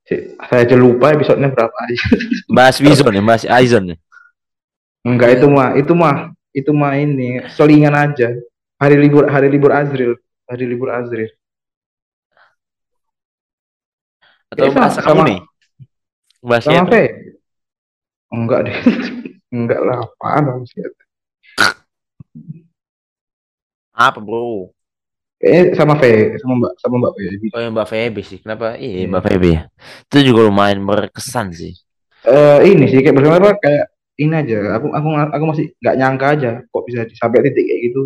Si- saya aja lupa episodenya berapa aja. Bahas Wizon ya, bahas Aizon ya. Enggak itu mah, itu mah, itu mah ini selingan aja. Hari libur, hari libur Azril, hari libur Azril. Atau Ya, sama- bahasa kamu sama- nih? Bahasnya Sama apa? Enggak deh, enggak lah, apaan maksudnya? Apa bro? Eh sama Fe, sama Mbak, sama Mbak Fe. Oh yang Mbak Feby sih, kenapa? Iya Iya. Mbak Feby ya. Itu juga lumayan berkesan sih. Eh ini sih kayak bersama apa kayak ini aja. Aku aku aku masih nggak nyangka aja kok bisa sampai titik kayak gitu.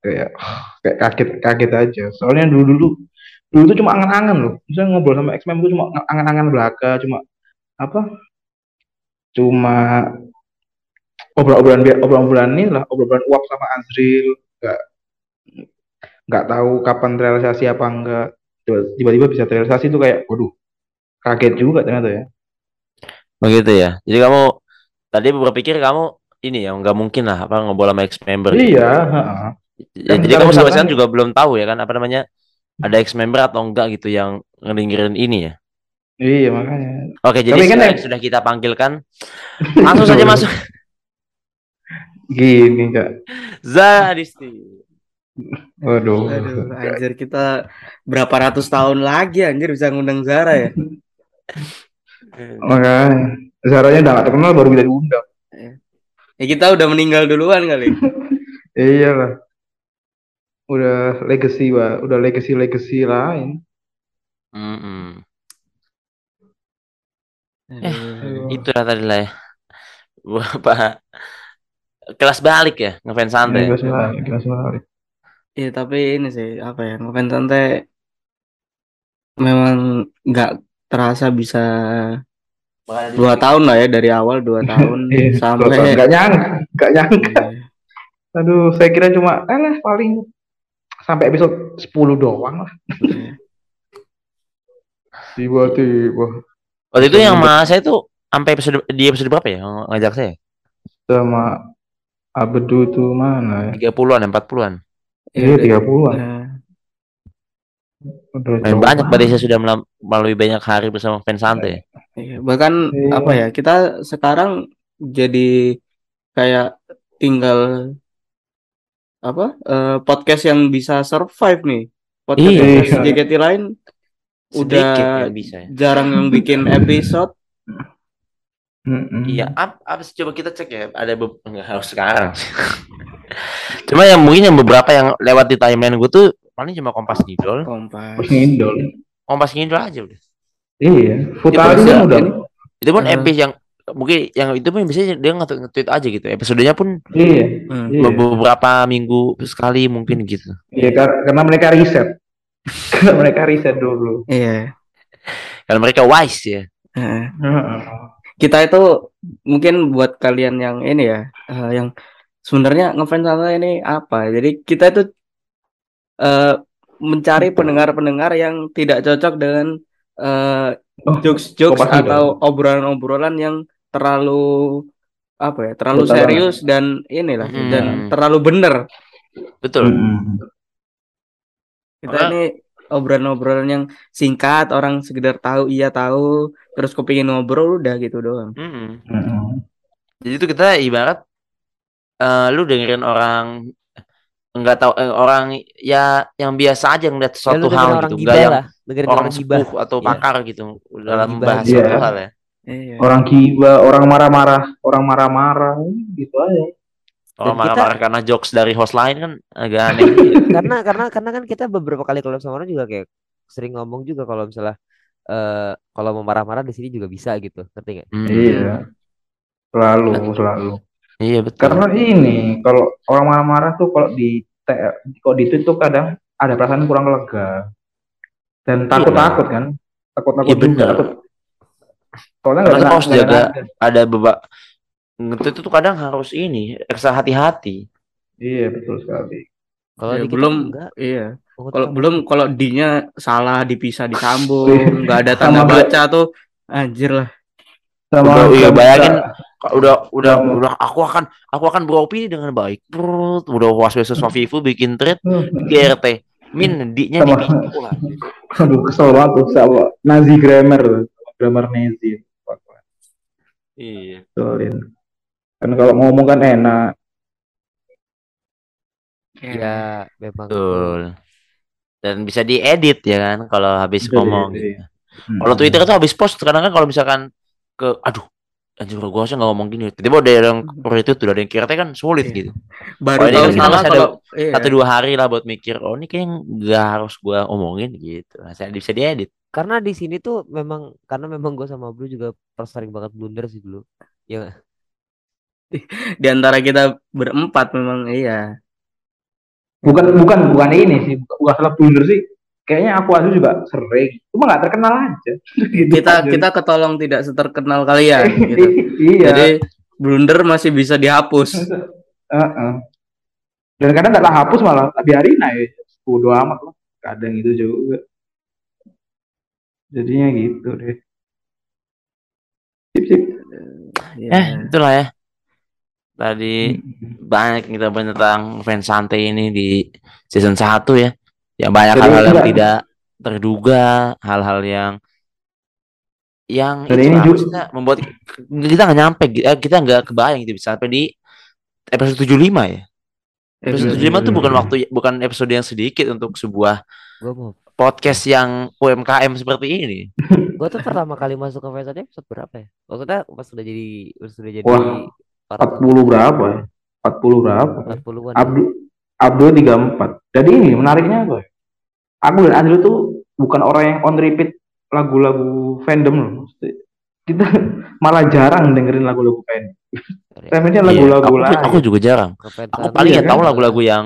Kayak kayak kaget kaget aja. Soalnya dulu dulu dulu tuh cuma angan-angan loh. Misalnya ngobrol sama X-Men itu cuma angan-angan belaka, cuma apa? Cuma obrolan-obrolan obrolan-obrolan ini lah, obrolan uap sama Azril. Nggak nggak tahu kapan realisasi apa enggak. Tiba-tiba bisa terrealisasi itu kayak, waduh, kaget juga ternyata ya. Begitu ya. Jadi kamu tadi berpikir kamu ini ya nggak mungkin lah apa ngobrol sama ex member. Iya, heeh. Ya, Kan jadi kamu sampai sekarang juga belum tahu ya kan apa namanya ada ex member atau enggak gitu yang ngedengerin ini ya. Iya makanya. Oke, jadi Tapi kan sekarang ya- sudah kita panggilkan langsung saja masuk Gini kak. Zadisti. Waduh. Aduh, anjir kita berapa ratus tahun lagi anjir bisa ngundang Zara ya? Makanya. Zaranya udah gak terkenal baru bisa diundang. Ya kita udah meninggal duluan kali. Iya lah. Udah legacy pak. Udah legacy legacy lain. Mm-mm. Aduh. Itu lah tadi lah ya. Bapak kelas balik ya ngefans santai. Kelas balik, kelas balik. Iya tapi ini sih apa ya ngefans santai memang nggak terasa bisa dua tahun lah ya dari awal dua tahun Iya, sampai Gak nyangka, gak nyangka. Iya. Aduh, saya kira cuma, eh paling sampai episode 10 doang lah. Iya. Tiba-tiba Waktu itu yang mas saya tuh sampai episode di episode berapa ya yang ngajak saya? sama Abedu tuh mana ya? 30-an, 40-an. Iya, 30-an. Nah, Udah Lumayan jauh banyak banget. berarti saya sudah melalui banyak hari bersama fans santai. iya. bahkan Iya. apa ya kita sekarang jadi kayak tinggal apa eh, podcast yang bisa survive nih podcast Iya. podcast JKT lain udah yang bisa ya. jarang yang bikin episode Mm-mm. Iya, apa, apa sih coba kita cek ya. Ada be- nggak harus sekarang. cuma yang mungkin yang beberapa yang lewat di timeline gue tuh paling cuma kompas ngidol. kompas Pas ngindol. Kompas ngidol aja udah. Iya, Futari udah. Itu pun Eh. episode yang mungkin yang itu pun biasanya dia nge- nge-tweet aja gitu. Episodenya pun Iya, Hmm. iya. beberapa minggu sekali mungkin gitu. Iya, kar- karena mereka riset. karena mereka riset dulu. iya Karena mereka wise ya. Kita itu mungkin buat kalian yang ini ya eh, yang sebenarnya ngefans sama ini apa jadi kita itu eh, mencari pendengar-pendengar yang tidak cocok dengan Oh, jokes-jokes atau obrolan-obrolan yang terlalu apa ya terlalu Betul banget. serius dan inilah Hmm. dan terlalu bener Betul. Mm-mm. kita ini obrolan-obrolan yang singkat orang sekedar tahu iya tahu terus kepingin ngobrol udah gitu doang Mm-mm. Mm-mm. Jadi itu kita ibarat eh lu dengerin orang nggak tahu eh, orang ya yang biasa aja ngeliat Ya, suatu dengerin hal orang gitu, gibah nggak yang orang orang sepuh atau Iya. pakar gitu dalam Iya. suatu hal ya. Iya Orang kiba, orang marah-marah, orang marah-marah, gitu aja. Orang marah-marah karena jokes dari host lain kan agak aneh. gitu karena karena karena kan kita beberapa kali kalau sama orang juga kayak sering ngomong juga kalau misalnya eh kalau mau marah-marah di sini juga bisa gitu ngerti nggak Hmm. Iya. Selalu, selalu. Iya betul. Karena ini kalau orang marah-marah tuh kalau di kok di itu tuh kadang ada perasaan kurang lega dan takut-takut kan, takut-takut Iya, juga. bener. Takut. Soalnya Karena nggak harus jaga ada. ada beberapa itu tuh kadang harus ini ekstra hati-hati. Iya betul sekali. Kalau Ya, belum enggak. iya. Oh, Kalau belum kalau D-nya salah dipisah disambung, nggak ada tanda Sama baca tuh anjir lah. Sama Udah, iya, bayangin. Udah udah Sama. udah aku akan aku akan beropini dengan baik. Prut, udah was was Vivu bikin thread di RT. Min D-nya. Aduh kesel banget tuh sama Nazi grammar, grammar Nazi. Iya. Keselin. Kan kalau ngomong kan enak. ya memang Betul. Dan bisa diedit ya kan kalau habis Bisa ngomong gitu. Hmm. Kalau Twitter itu habis post kadang kan kalau misalkan ke aduh anjir gue harusnya nggak ngomong gini. Tiba-tiba ada yang itu udah ada yang kira kan sulit Iya. gitu. Baru tahu kan salah ada kalau iya. Satu dua hari lah buat mikir. Oh ini kayaknya nggak harus gua omongin gitu. Nah, saya bisa diedit. Karena di sini tuh memang karena memang gue sama Bro juga pernah sering banget blunder sih dulu. Ya di antara kita berempat memang iya. Bukan bukan bukan ini sih, bukan, bukan salah blunder sih. Kayaknya aku aja juga sering. Cuma nggak terkenal aja. Gitu Kita aja. kita ketolong tidak seterkenal kalian gitu. iya. Jadi blunder masih bisa dihapus. Heeh. Dan kadang nggak tak hapus malah biarin aja. Bodo amat lah. Kadang itu juga. Jadinya gitu deh. Sip, sip. Ya. Eh itulah ya. Tadi Hmm. banyak kita bahas tentang fans santai ini di season 1 ya. Yang banyak hal-hal yang enggak- tidak terduga, hal-hal yang yang Dan itu ini juga- membuat kita nggak nyampe eh, kita nggak kebayang gitu bisa sampai di episode 75 ya. Episode 75 tuh bukan waktu bukan episode yang sedikit untuk sebuah. Podcast yang UMKM seperti ini. Gue tuh pertama kali masuk ke fansite episode berapa ya? Maksudnya pas sudah jadi pas sudah jadi Wah, para 40 berapa ya? 40 berapa? 40-an. Abdul Abdul 34. Jadi ini menariknya apa? ya? Aku dan Abdul tuh bukan orang yang on repeat lagu-lagu fandom loh. Maksudnya, Kita malah jarang dengerin lagu-lagu fandom. Iya, lagu-lagu aku, lain. aku juga jarang. Aku paling Iya ya tahu kan? lagu-lagu yang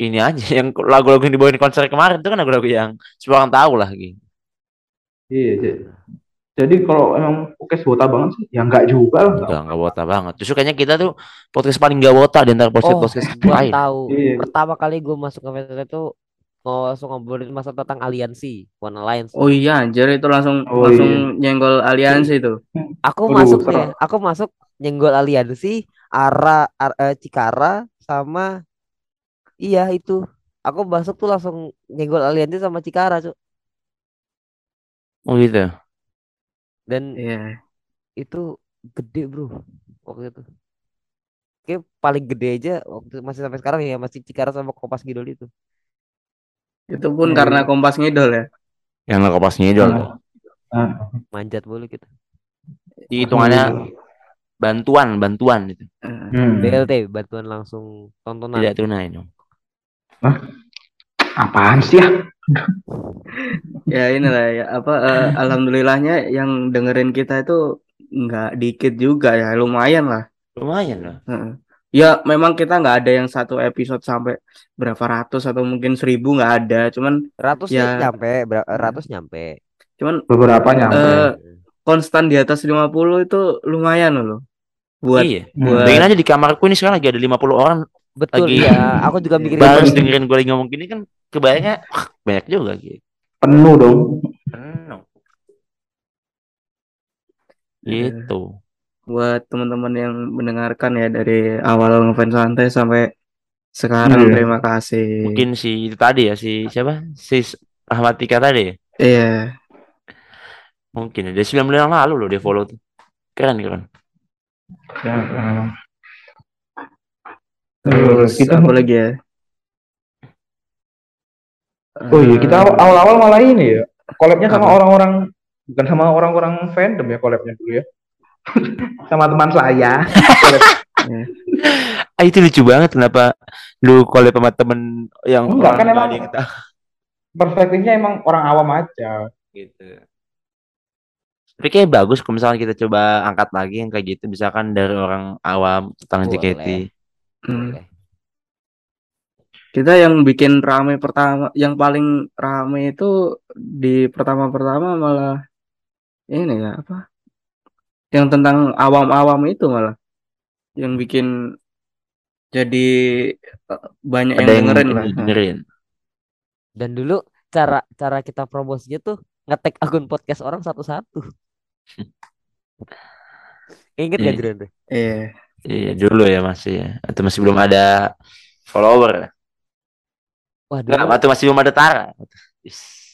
ini aja yang lagu-lagu yang dibawain konser kemarin itu kan lagu-lagu yang semua orang tahu lah gitu. Iya, jadi, jadi kalau emang podcast wota banget sih, ya enggak juga lah. Enggak, enggak wota banget. Justru kayaknya kita tuh podcast paling enggak wota di antara podcast-podcast gue lain. tahu. Iya. Pertama kali gue masuk ke fansite itu mau langsung ngobrolin masa tentang aliansi, One Alliance. Oh iya, anjir itu langsung Oh, langsung nyenggol aliansi itu. Aku Waduh, masuk nih, aku masuk nyenggol aliansi, Ara, Ar- eh, Cikara sama iya itu. Aku masuk tuh langsung nyenggol aliansi sama Cikara, Cuk. Oh gitu. Dan Iya. itu gede, Bro. Waktu itu. Kayak paling gede aja waktu masih sampai sekarang ya masih Cikara sama Kompas Gidol itu. Itu pun Iya. karena Kompas Ngidol ya. Yang nggak pas ngidol. tuh. Nah, Manjat mulu gitu. Hitungannya bantuan, bantuan itu. hmm. BLT bantuan langsung tontonan. Tidak tunai dong. Apaan sih ya? Ya inilah ya apa eh, alhamdulillahnya yang dengerin kita itu nggak dikit juga ya, lumayan lah. Lumayan loh. Heeh. Ya memang kita nggak ada yang satu episode sampai berapa ratus atau mungkin seribu nggak ada, cuman Ratus sih Ya. nyampe, ber- ratus nyampe. cuman Beberapa nyampe. eh, konstan di atas 50 itu lumayan loh buat iya. buat Bayangin aja di kamarku ini sekarang lagi ada 50 orang Betul Lagi- ya, aku juga mikir baru gitu. dengerin gue lagi ngomong gini kan kebayangnya wah, banyak juga gitu. Penuh dong. Penuh. Iya. Gitu. buat teman-teman yang mendengarkan ya dari awal ngefans santai sampai sekarang Iya. terima kasih. Mungkin si itu tadi ya si siapa? Si Ahmad Tika tadi. ya? Iya. Mungkin ya. Dari 9 bulan lalu loh dia follow tuh. Keren keren. Ya, eh. Terus kita apa lagi ya? Oh iya, kita Eh, awal-awal malah ini ya. Collabnya sama orang-orang bukan sama orang-orang fandom ya collabnya dulu ya. sama teman saya. Ah itu lucu banget kenapa lu collab sama temen yang Enggak, kan emang- yang tahu Perspektifnya emang orang awam aja. gitu. Tapi kayak bagus kalau misalkan kita coba angkat lagi yang kayak gitu, misalkan dari orang awam tentang Boleh. JKT. Hmm. Boleh. Kita yang bikin rame pertama, yang paling rame itu di pertama-pertama malah ini ya apa? Yang tentang awam-awam itu malah yang bikin jadi eh, banyak yang Ada yang dengerin lah. Dengerin. Dan dulu cara cara kita promosinya tuh ngetek akun podcast orang satu-satu. Ingat gak Iya. Iya. Iya dulu ya masih ya. Atau masih belum ada follower. Wah Enggak, dulu atau masih belum ada Tara.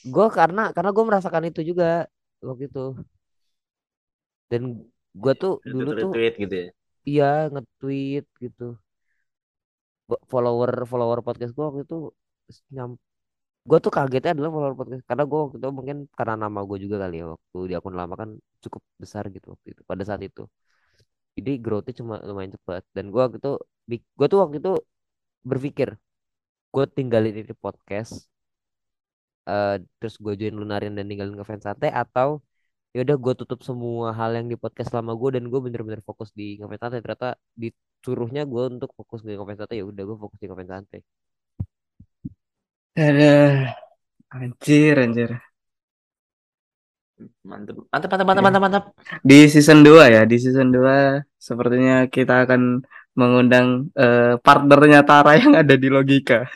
Gue karena karena gue merasakan itu juga waktu itu. Dan gue tuh dulu tuh tweet gitu ya. iya nge-tweet gitu. Follower follower podcast gue waktu itu nyam gue tuh kagetnya adalah follower podcast karena gue waktu itu mungkin karena nama gue juga kali ya waktu di akun lama kan cukup besar gitu waktu itu pada saat itu jadi growthnya cuma lumayan cepat dan gue waktu itu gue tuh waktu itu berpikir gue tinggalin ini podcast eh terus gue join lunarin dan ninggalin ngefans santai atau ya udah gue tutup semua hal yang di podcast selama gue dan gue bener-bener fokus di ngefans santai ternyata disuruhnya gue untuk fokus di ngefans santai ya udah gue fokus di ngefans santai Ada anjir anjir. Mantap. Mantap, mantap, mantap, mantap, mantap. Di season 2 ya, di season 2 sepertinya kita akan mengundang eh, partnernya Tara yang ada di Logika.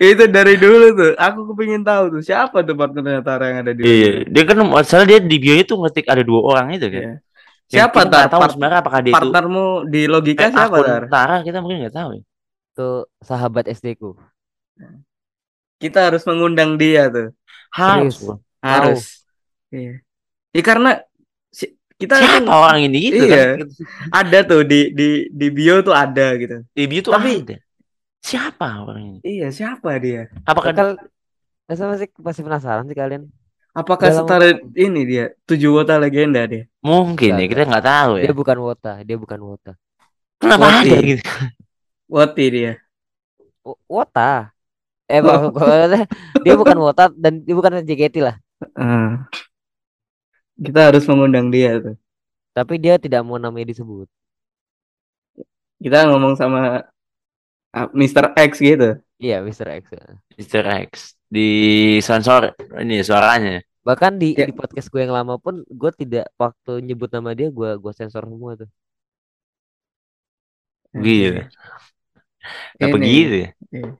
Itu dari dulu tuh, aku kepingin tahu tuh siapa tuh partnernya Tara yang ada di Iya, Logika. dia kan masalah dia di bio itu ngetik ada dua orang itu kan. Iya. Siapa kita Tar? nggak tahu Part- sebenarnya apakah dia itu partnermu di Logika eh, siapa Tar? Tara kita mungkin nggak tahu ya. tuh sahabat SD ku Kita harus mengundang dia tuh. Harus. Serius? Harus. Iya. Ya karena si- kita Siapa kan orang ini gitu Iya. kan? ada tuh di di di bio tuh ada gitu. Di bio tuh Tapi- ada. Siapa orang ini? Iya, siapa dia? Apakah Kal masa masih masih penasaran sih kalian Apakah Dalam- setara ini dia tujuh wota legenda dia? mungkin ya kita nggak tahu ya. dia bukan wota dia bukan wota Kenapa Wati. ada gitu? Woti dia. W- wota eh dia bukan wota dan dia bukan JKT lah Ah. kita harus mengundang dia tuh. tapi dia tidak mau namanya disebut Kita ngomong sama ah, Mr. X gitu. iya Mr. X Mr. X di sensor ini suaranya. bahkan di Ya. di podcast gue yang lama pun gue tidak waktu nyebut nama dia gue gue sensor semua tuh Gitu. Kenapa Ini. gitu ya?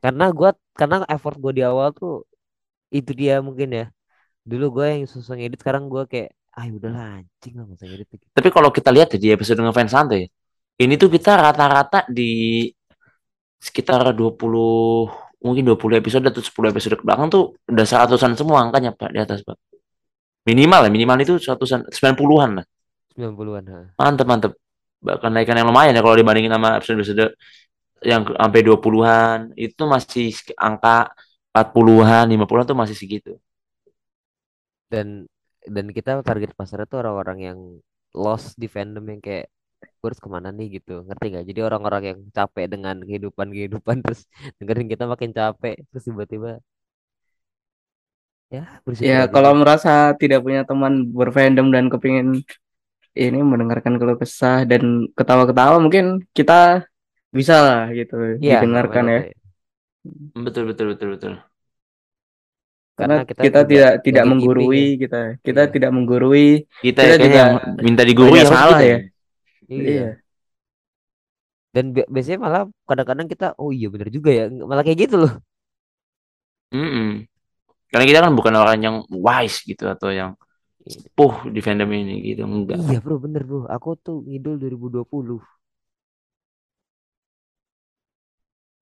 karena gue karena effort gue di awal tuh itu dia mungkin ya dulu gue yang susah ngedit sekarang gue kayak ah udahlah anjing lah masa ngedit gitu. Tapi kalau kita lihat ya di episode ngefans santai, ini tuh kita rata-rata di sekitar 20 mungkin 20 episode atau 10 episode ke belakang tuh udah seratusan semua angkanya Pak di atas Pak. Minimal ya, minimal itu seratusan 90-an lah. 90-an ha. Mantep mantep. Bahkan naikan yang lumayan ya kalau dibandingin sama episode-episode yang sampai 20-an itu masih angka 40-an, 50-an tuh masih segitu. dan dan kita target pasarnya tuh orang-orang yang lost di fandom yang kayak gue harus ke mana nih? gitu. Ngerti nggak? Jadi orang-orang yang capek dengan kehidupan kehidupan terus dengerin kita makin capek terus tiba-tiba ya Ya kalau merasa tidak punya teman berfandom dan kepingin ini mendengarkan keluh kesah dan ketawa-ketawa mungkin kita bisa lah gitu Iya, didengarkan ya. Betul betul betul betul. Karena, Karena kita, kita juga tidak tidak menggurui keeping kita kita Iya. tidak menggurui Kita, Kita ya juga yang minta digurui sama salah kita ya. iya. iya dan bi- biasanya malah kadang-kadang kita oh iya bener juga ya malah kayak gitu loh Mm-mm. Karena kita kan bukan orang yang wise gitu atau yang sepuh di fandom ini gitu enggak. iya bro bener bro aku tuh ngidol 2020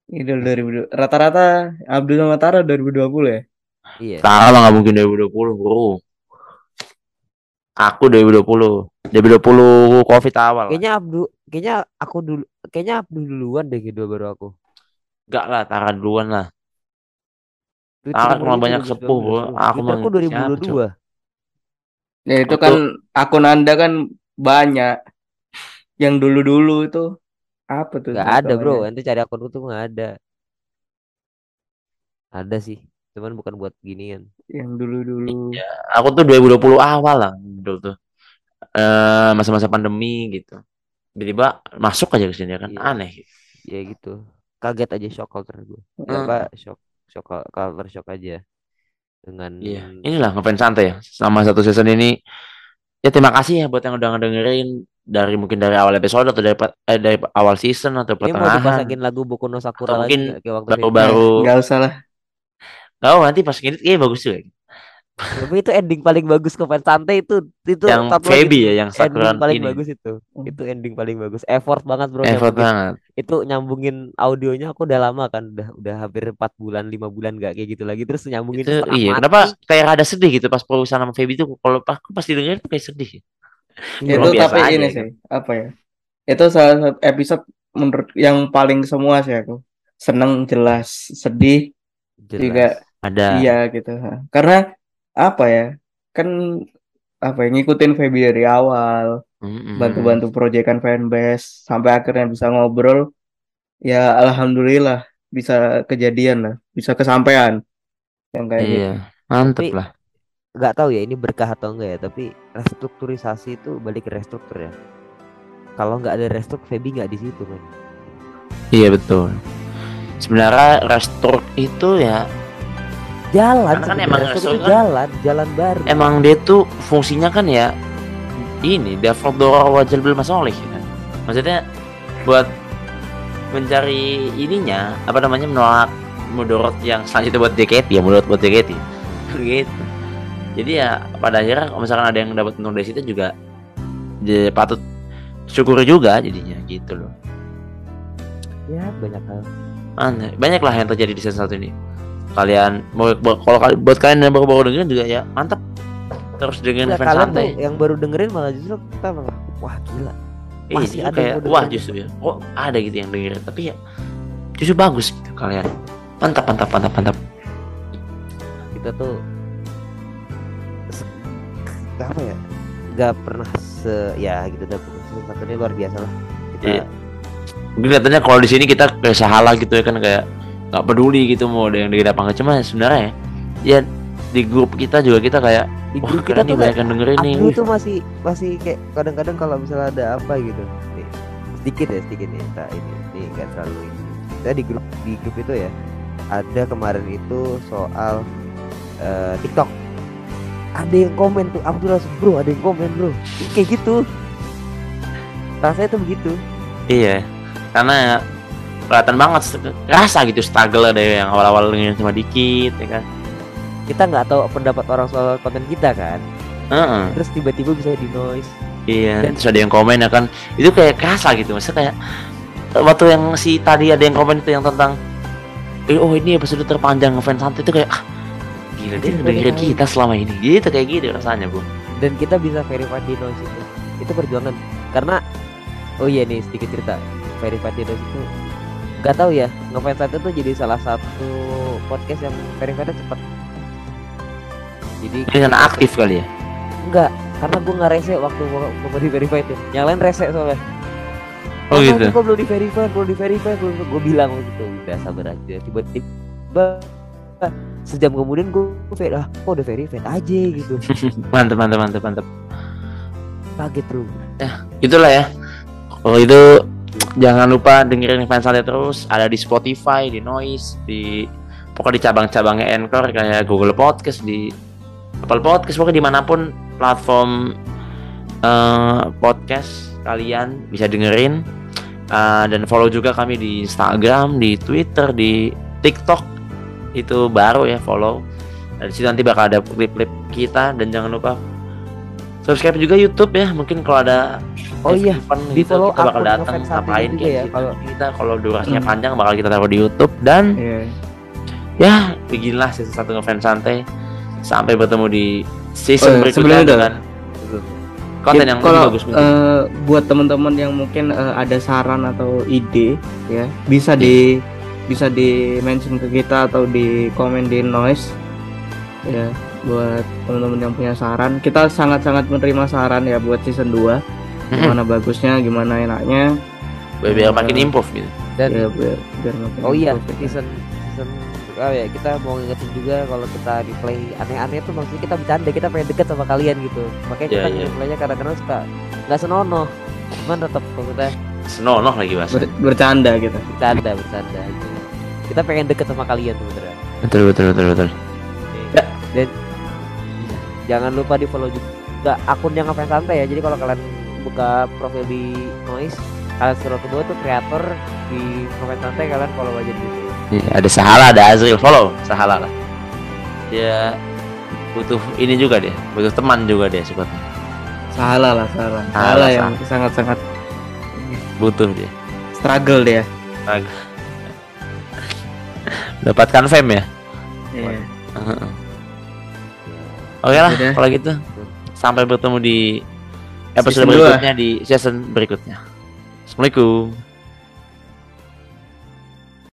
idol 2020 rata-rata Abdul sama Tara 2020 ya iya Tara mah nggak mungkin 2020 bro. Aku 2020. 2020 covid awal. kayaknya Abdu kayaknya aku dulu kayaknya Abdul duluan deh ngidol baru aku Enggak lah, Tara duluan lah. Twitter mulai kalau banyak 2019, sepuh, bro. Aku Twitter aku mah siapa, 2022 ya itu kan akun anda kan banyak yang dulu-dulu itu apa tuh Gak ada bro, nanti cari akun tuh nggak ada. Ada sih, cuman bukan buat ginian yang dulu-dulu. Iya. Aku tuh 2020 awal lah dulu tuh. Eh masa-masa pandemi gitu. Tiba-tiba masuk aja ke sini kan Iya. aneh. gitu. ya gitu kaget aja shock culture gue Hmm. apa shock shock cul- culture shock aja dengan Iya. Inilah ngefans santai ya. Sama satu season ini ya terima kasih ya buat yang udah ngedengerin dari mungkin dari awal episode atau dari eh, dari awal season atau ini mau pertengahan. dipasangin lagu Boku no Sakura Atau lagi mungkin kayak waktu Baru-baru Nggak usah lah. Oh nanti pas ngedit kayaknya bagus juga. Tapi itu ending paling bagus ke fans santai itu itu yang lagi Feby ya, yang ending Sakuran paling ini. bagus itu Hmm. itu ending paling bagus effort banget bro Effort nyambungin- banget. itu nyambungin audionya aku udah lama kan udah udah hampir empat bulan lima bulan gak kayak gitu lagi terus nyambungin Itu iya, mati. kenapa kayak rada sedih gitu pas perusahaan sama Feby itu kalau pas pas didengerin tuh kayak sedih. Iya, itu tapi aja ini kan. sih apa ya? Itu salah satu episode menurut yang paling semua sih aku. Seneng jelas, sedih jelas. juga Ada iya gitu. Karena apa ya? Kan apa ya ngikutin Feby dari awal, Mm-mm. bantu-bantu proyekan fanbase sampai akhirnya bisa ngobrol. Ya alhamdulillah bisa kejadian lah, bisa kesampaian. Yang kayak gitu. Iya, mantep Tapi- lah. Nggak tahu ya ini berkah atau enggak ya tapi restrukturisasi itu balik ke restruktur ya. Kalau nggak ada restruktur Feby nggak di situ kan Iya betul. Sebenarnya restoran itu ya jalan Karena kan emang restruktur itu kan- jalan jalan baru. emang dia tuh fungsinya kan ya ini develop dorong wajal bil masoleh kan. Maksudnya buat mencari ininya apa namanya menolak mudorot yang selanjutnya buat JKT ya mudorot buat JKT gitu jadi ya pada akhirnya kalau misalkan ada yang dapat untung dari situ juga dia patut syukur juga jadinya gitu loh ya banyak hal Aneh. banyak lah yang terjadi di season satu ini kalian mau kalau kali- buat kalian yang baru-baru dengerin juga ya mantap terus dengerin Nggak, fans kalian santai yang baru dengerin malah justru kita malah wah gila Iya, Masih justru ada kayak yang wah justru ya. Oh, ada gitu yang dengerin, tapi ya justru bagus gitu kalian. Mantap, mantap, mantap, mantap. kita tuh apa ya? Nggak pernah se ya gitu dah satunya luar biasa lah. Kita Iya. Mungkin katanya kalau di sini kita kayak salah gitu ya kan kayak nggak peduli gitu mau ada yang dengerin apa enggak cuma sebenarnya ya, di grup kita juga kita kayak di wah grup kita tuh banyak yang dengerin nih. Tuh masih masih kayak kadang-kadang kalau misalnya ada apa gitu nih, sedikit ya sedikit nih kita ini ini nggak terlalu ini. Kita di grup di grup itu ya ada kemarin itu soal eh, TikTok ada yang komen tuh Abdul langsung bro ada yang komen bro kayak gitu rasanya tuh begitu Iya. Karena kelihatan banget rasa gitu struggle ada yang awal-awal dengerin cuma dikit ya kan. kita nggak tahu pendapat orang soal konten kita kan Heeh. terus tiba-tiba bisa di noise Iya, Dan- terus ada yang komen ya kan. Itu kayak kerasa gitu. Maksudnya kayak waktu yang si tadi ada yang komen itu yang tentang eh, oh ini episode terpanjang ngefans santai itu kayak ah, gila dia dengerin kita selama ini. Gitu kayak gitu rasanya, Bu. dan kita bisa verify di noise itu itu perjuangan karena oh iya nih sedikit cerita verify di noise itu nggak tahu ya ngefans satu tuh jadi salah satu podcast yang verify cepat jadi karena aktif kali ya. enggak karena gue nggak rese waktu mau di verify itu yang lain rese soalnya Oh "Mama, gitu. kok belum di verify belum di verify belum gue bilang gitu udah sabar aja tiba-tiba sejam kemudian gue ah kok udah verified aja gitu. Mantap, mantap, mantap, mantap. kaget bro Itulah ya. Kalau itu jangan lupa dengerin fans santai terus. Ada di Spotify, di Noise, di pokoknya di cabang-cabangnya Anchor kayak Google Podcast, di Apple Podcast, pokoknya di mana pun platform eh, podcast kalian bisa dengerin. Eh, dan follow juga kami di Instagram, di Twitter, di TikTok itu baru ya follow. Dan di situ nanti bakal ada klip-klip kita dan jangan lupa subscribe juga YouTube ya. Mungkin kalau ada Oh iya, di gitu, follow kita bakal datang ngapain kayak ya, gitu. kalau- kita kalau durasinya Hmm. panjang bakal kita taruh di YouTube dan Iya. ya beginilah season satu ngefans santai sampai bertemu di season Oh iya, berikutnya dengan konten yang kalau lebih bagus mungkin. eh, buat teman-teman yang mungkin eh, ada saran atau ide ya bisa di bisa di mention ke kita atau di komen di noise ya buat teman-teman yang punya saran kita sangat-sangat menerima saran ya buat season 2 Mm-mm. gimana bagusnya gimana enaknya biar, biar makin improve gitu dan ya biar, biar makin oh iya improve ya. season season oh ya kita mau ngingetin juga kalau kita replay aneh-aneh tuh maksudnya kita bercanda kita pengen deket sama kalian gitu makanya kita Iya, iya. replaynya kadang-kadang suka nggak senonoh cuman tetap maksudnya Senonoh lagi bahasa. Ber- bercanda gitu. bercanda bercanda gitu. Kita pengen deket sama kalian sebenarnya Betul betul betul betul. dan jangan lupa di follow juga akun yang ngapain santai ya jadi kalau kalian buka profil di noise kalian scroll ke bawah tuh kreator di ngapain santai kalian follow aja di situ Iya, ada Sahala, ada Azril, follow Sahala lah. Dia butuh ini juga dia, butuh teman juga dia seperti Salah lah, salah. Salah, Salah yang sangat-sangat butuh dia. struggle dia. Dapatkan fame ya. Heeh. Oke lah, Udah. kalau gitu sampai bertemu di episode Season berikutnya di season berikutnya. Assalamualaikum.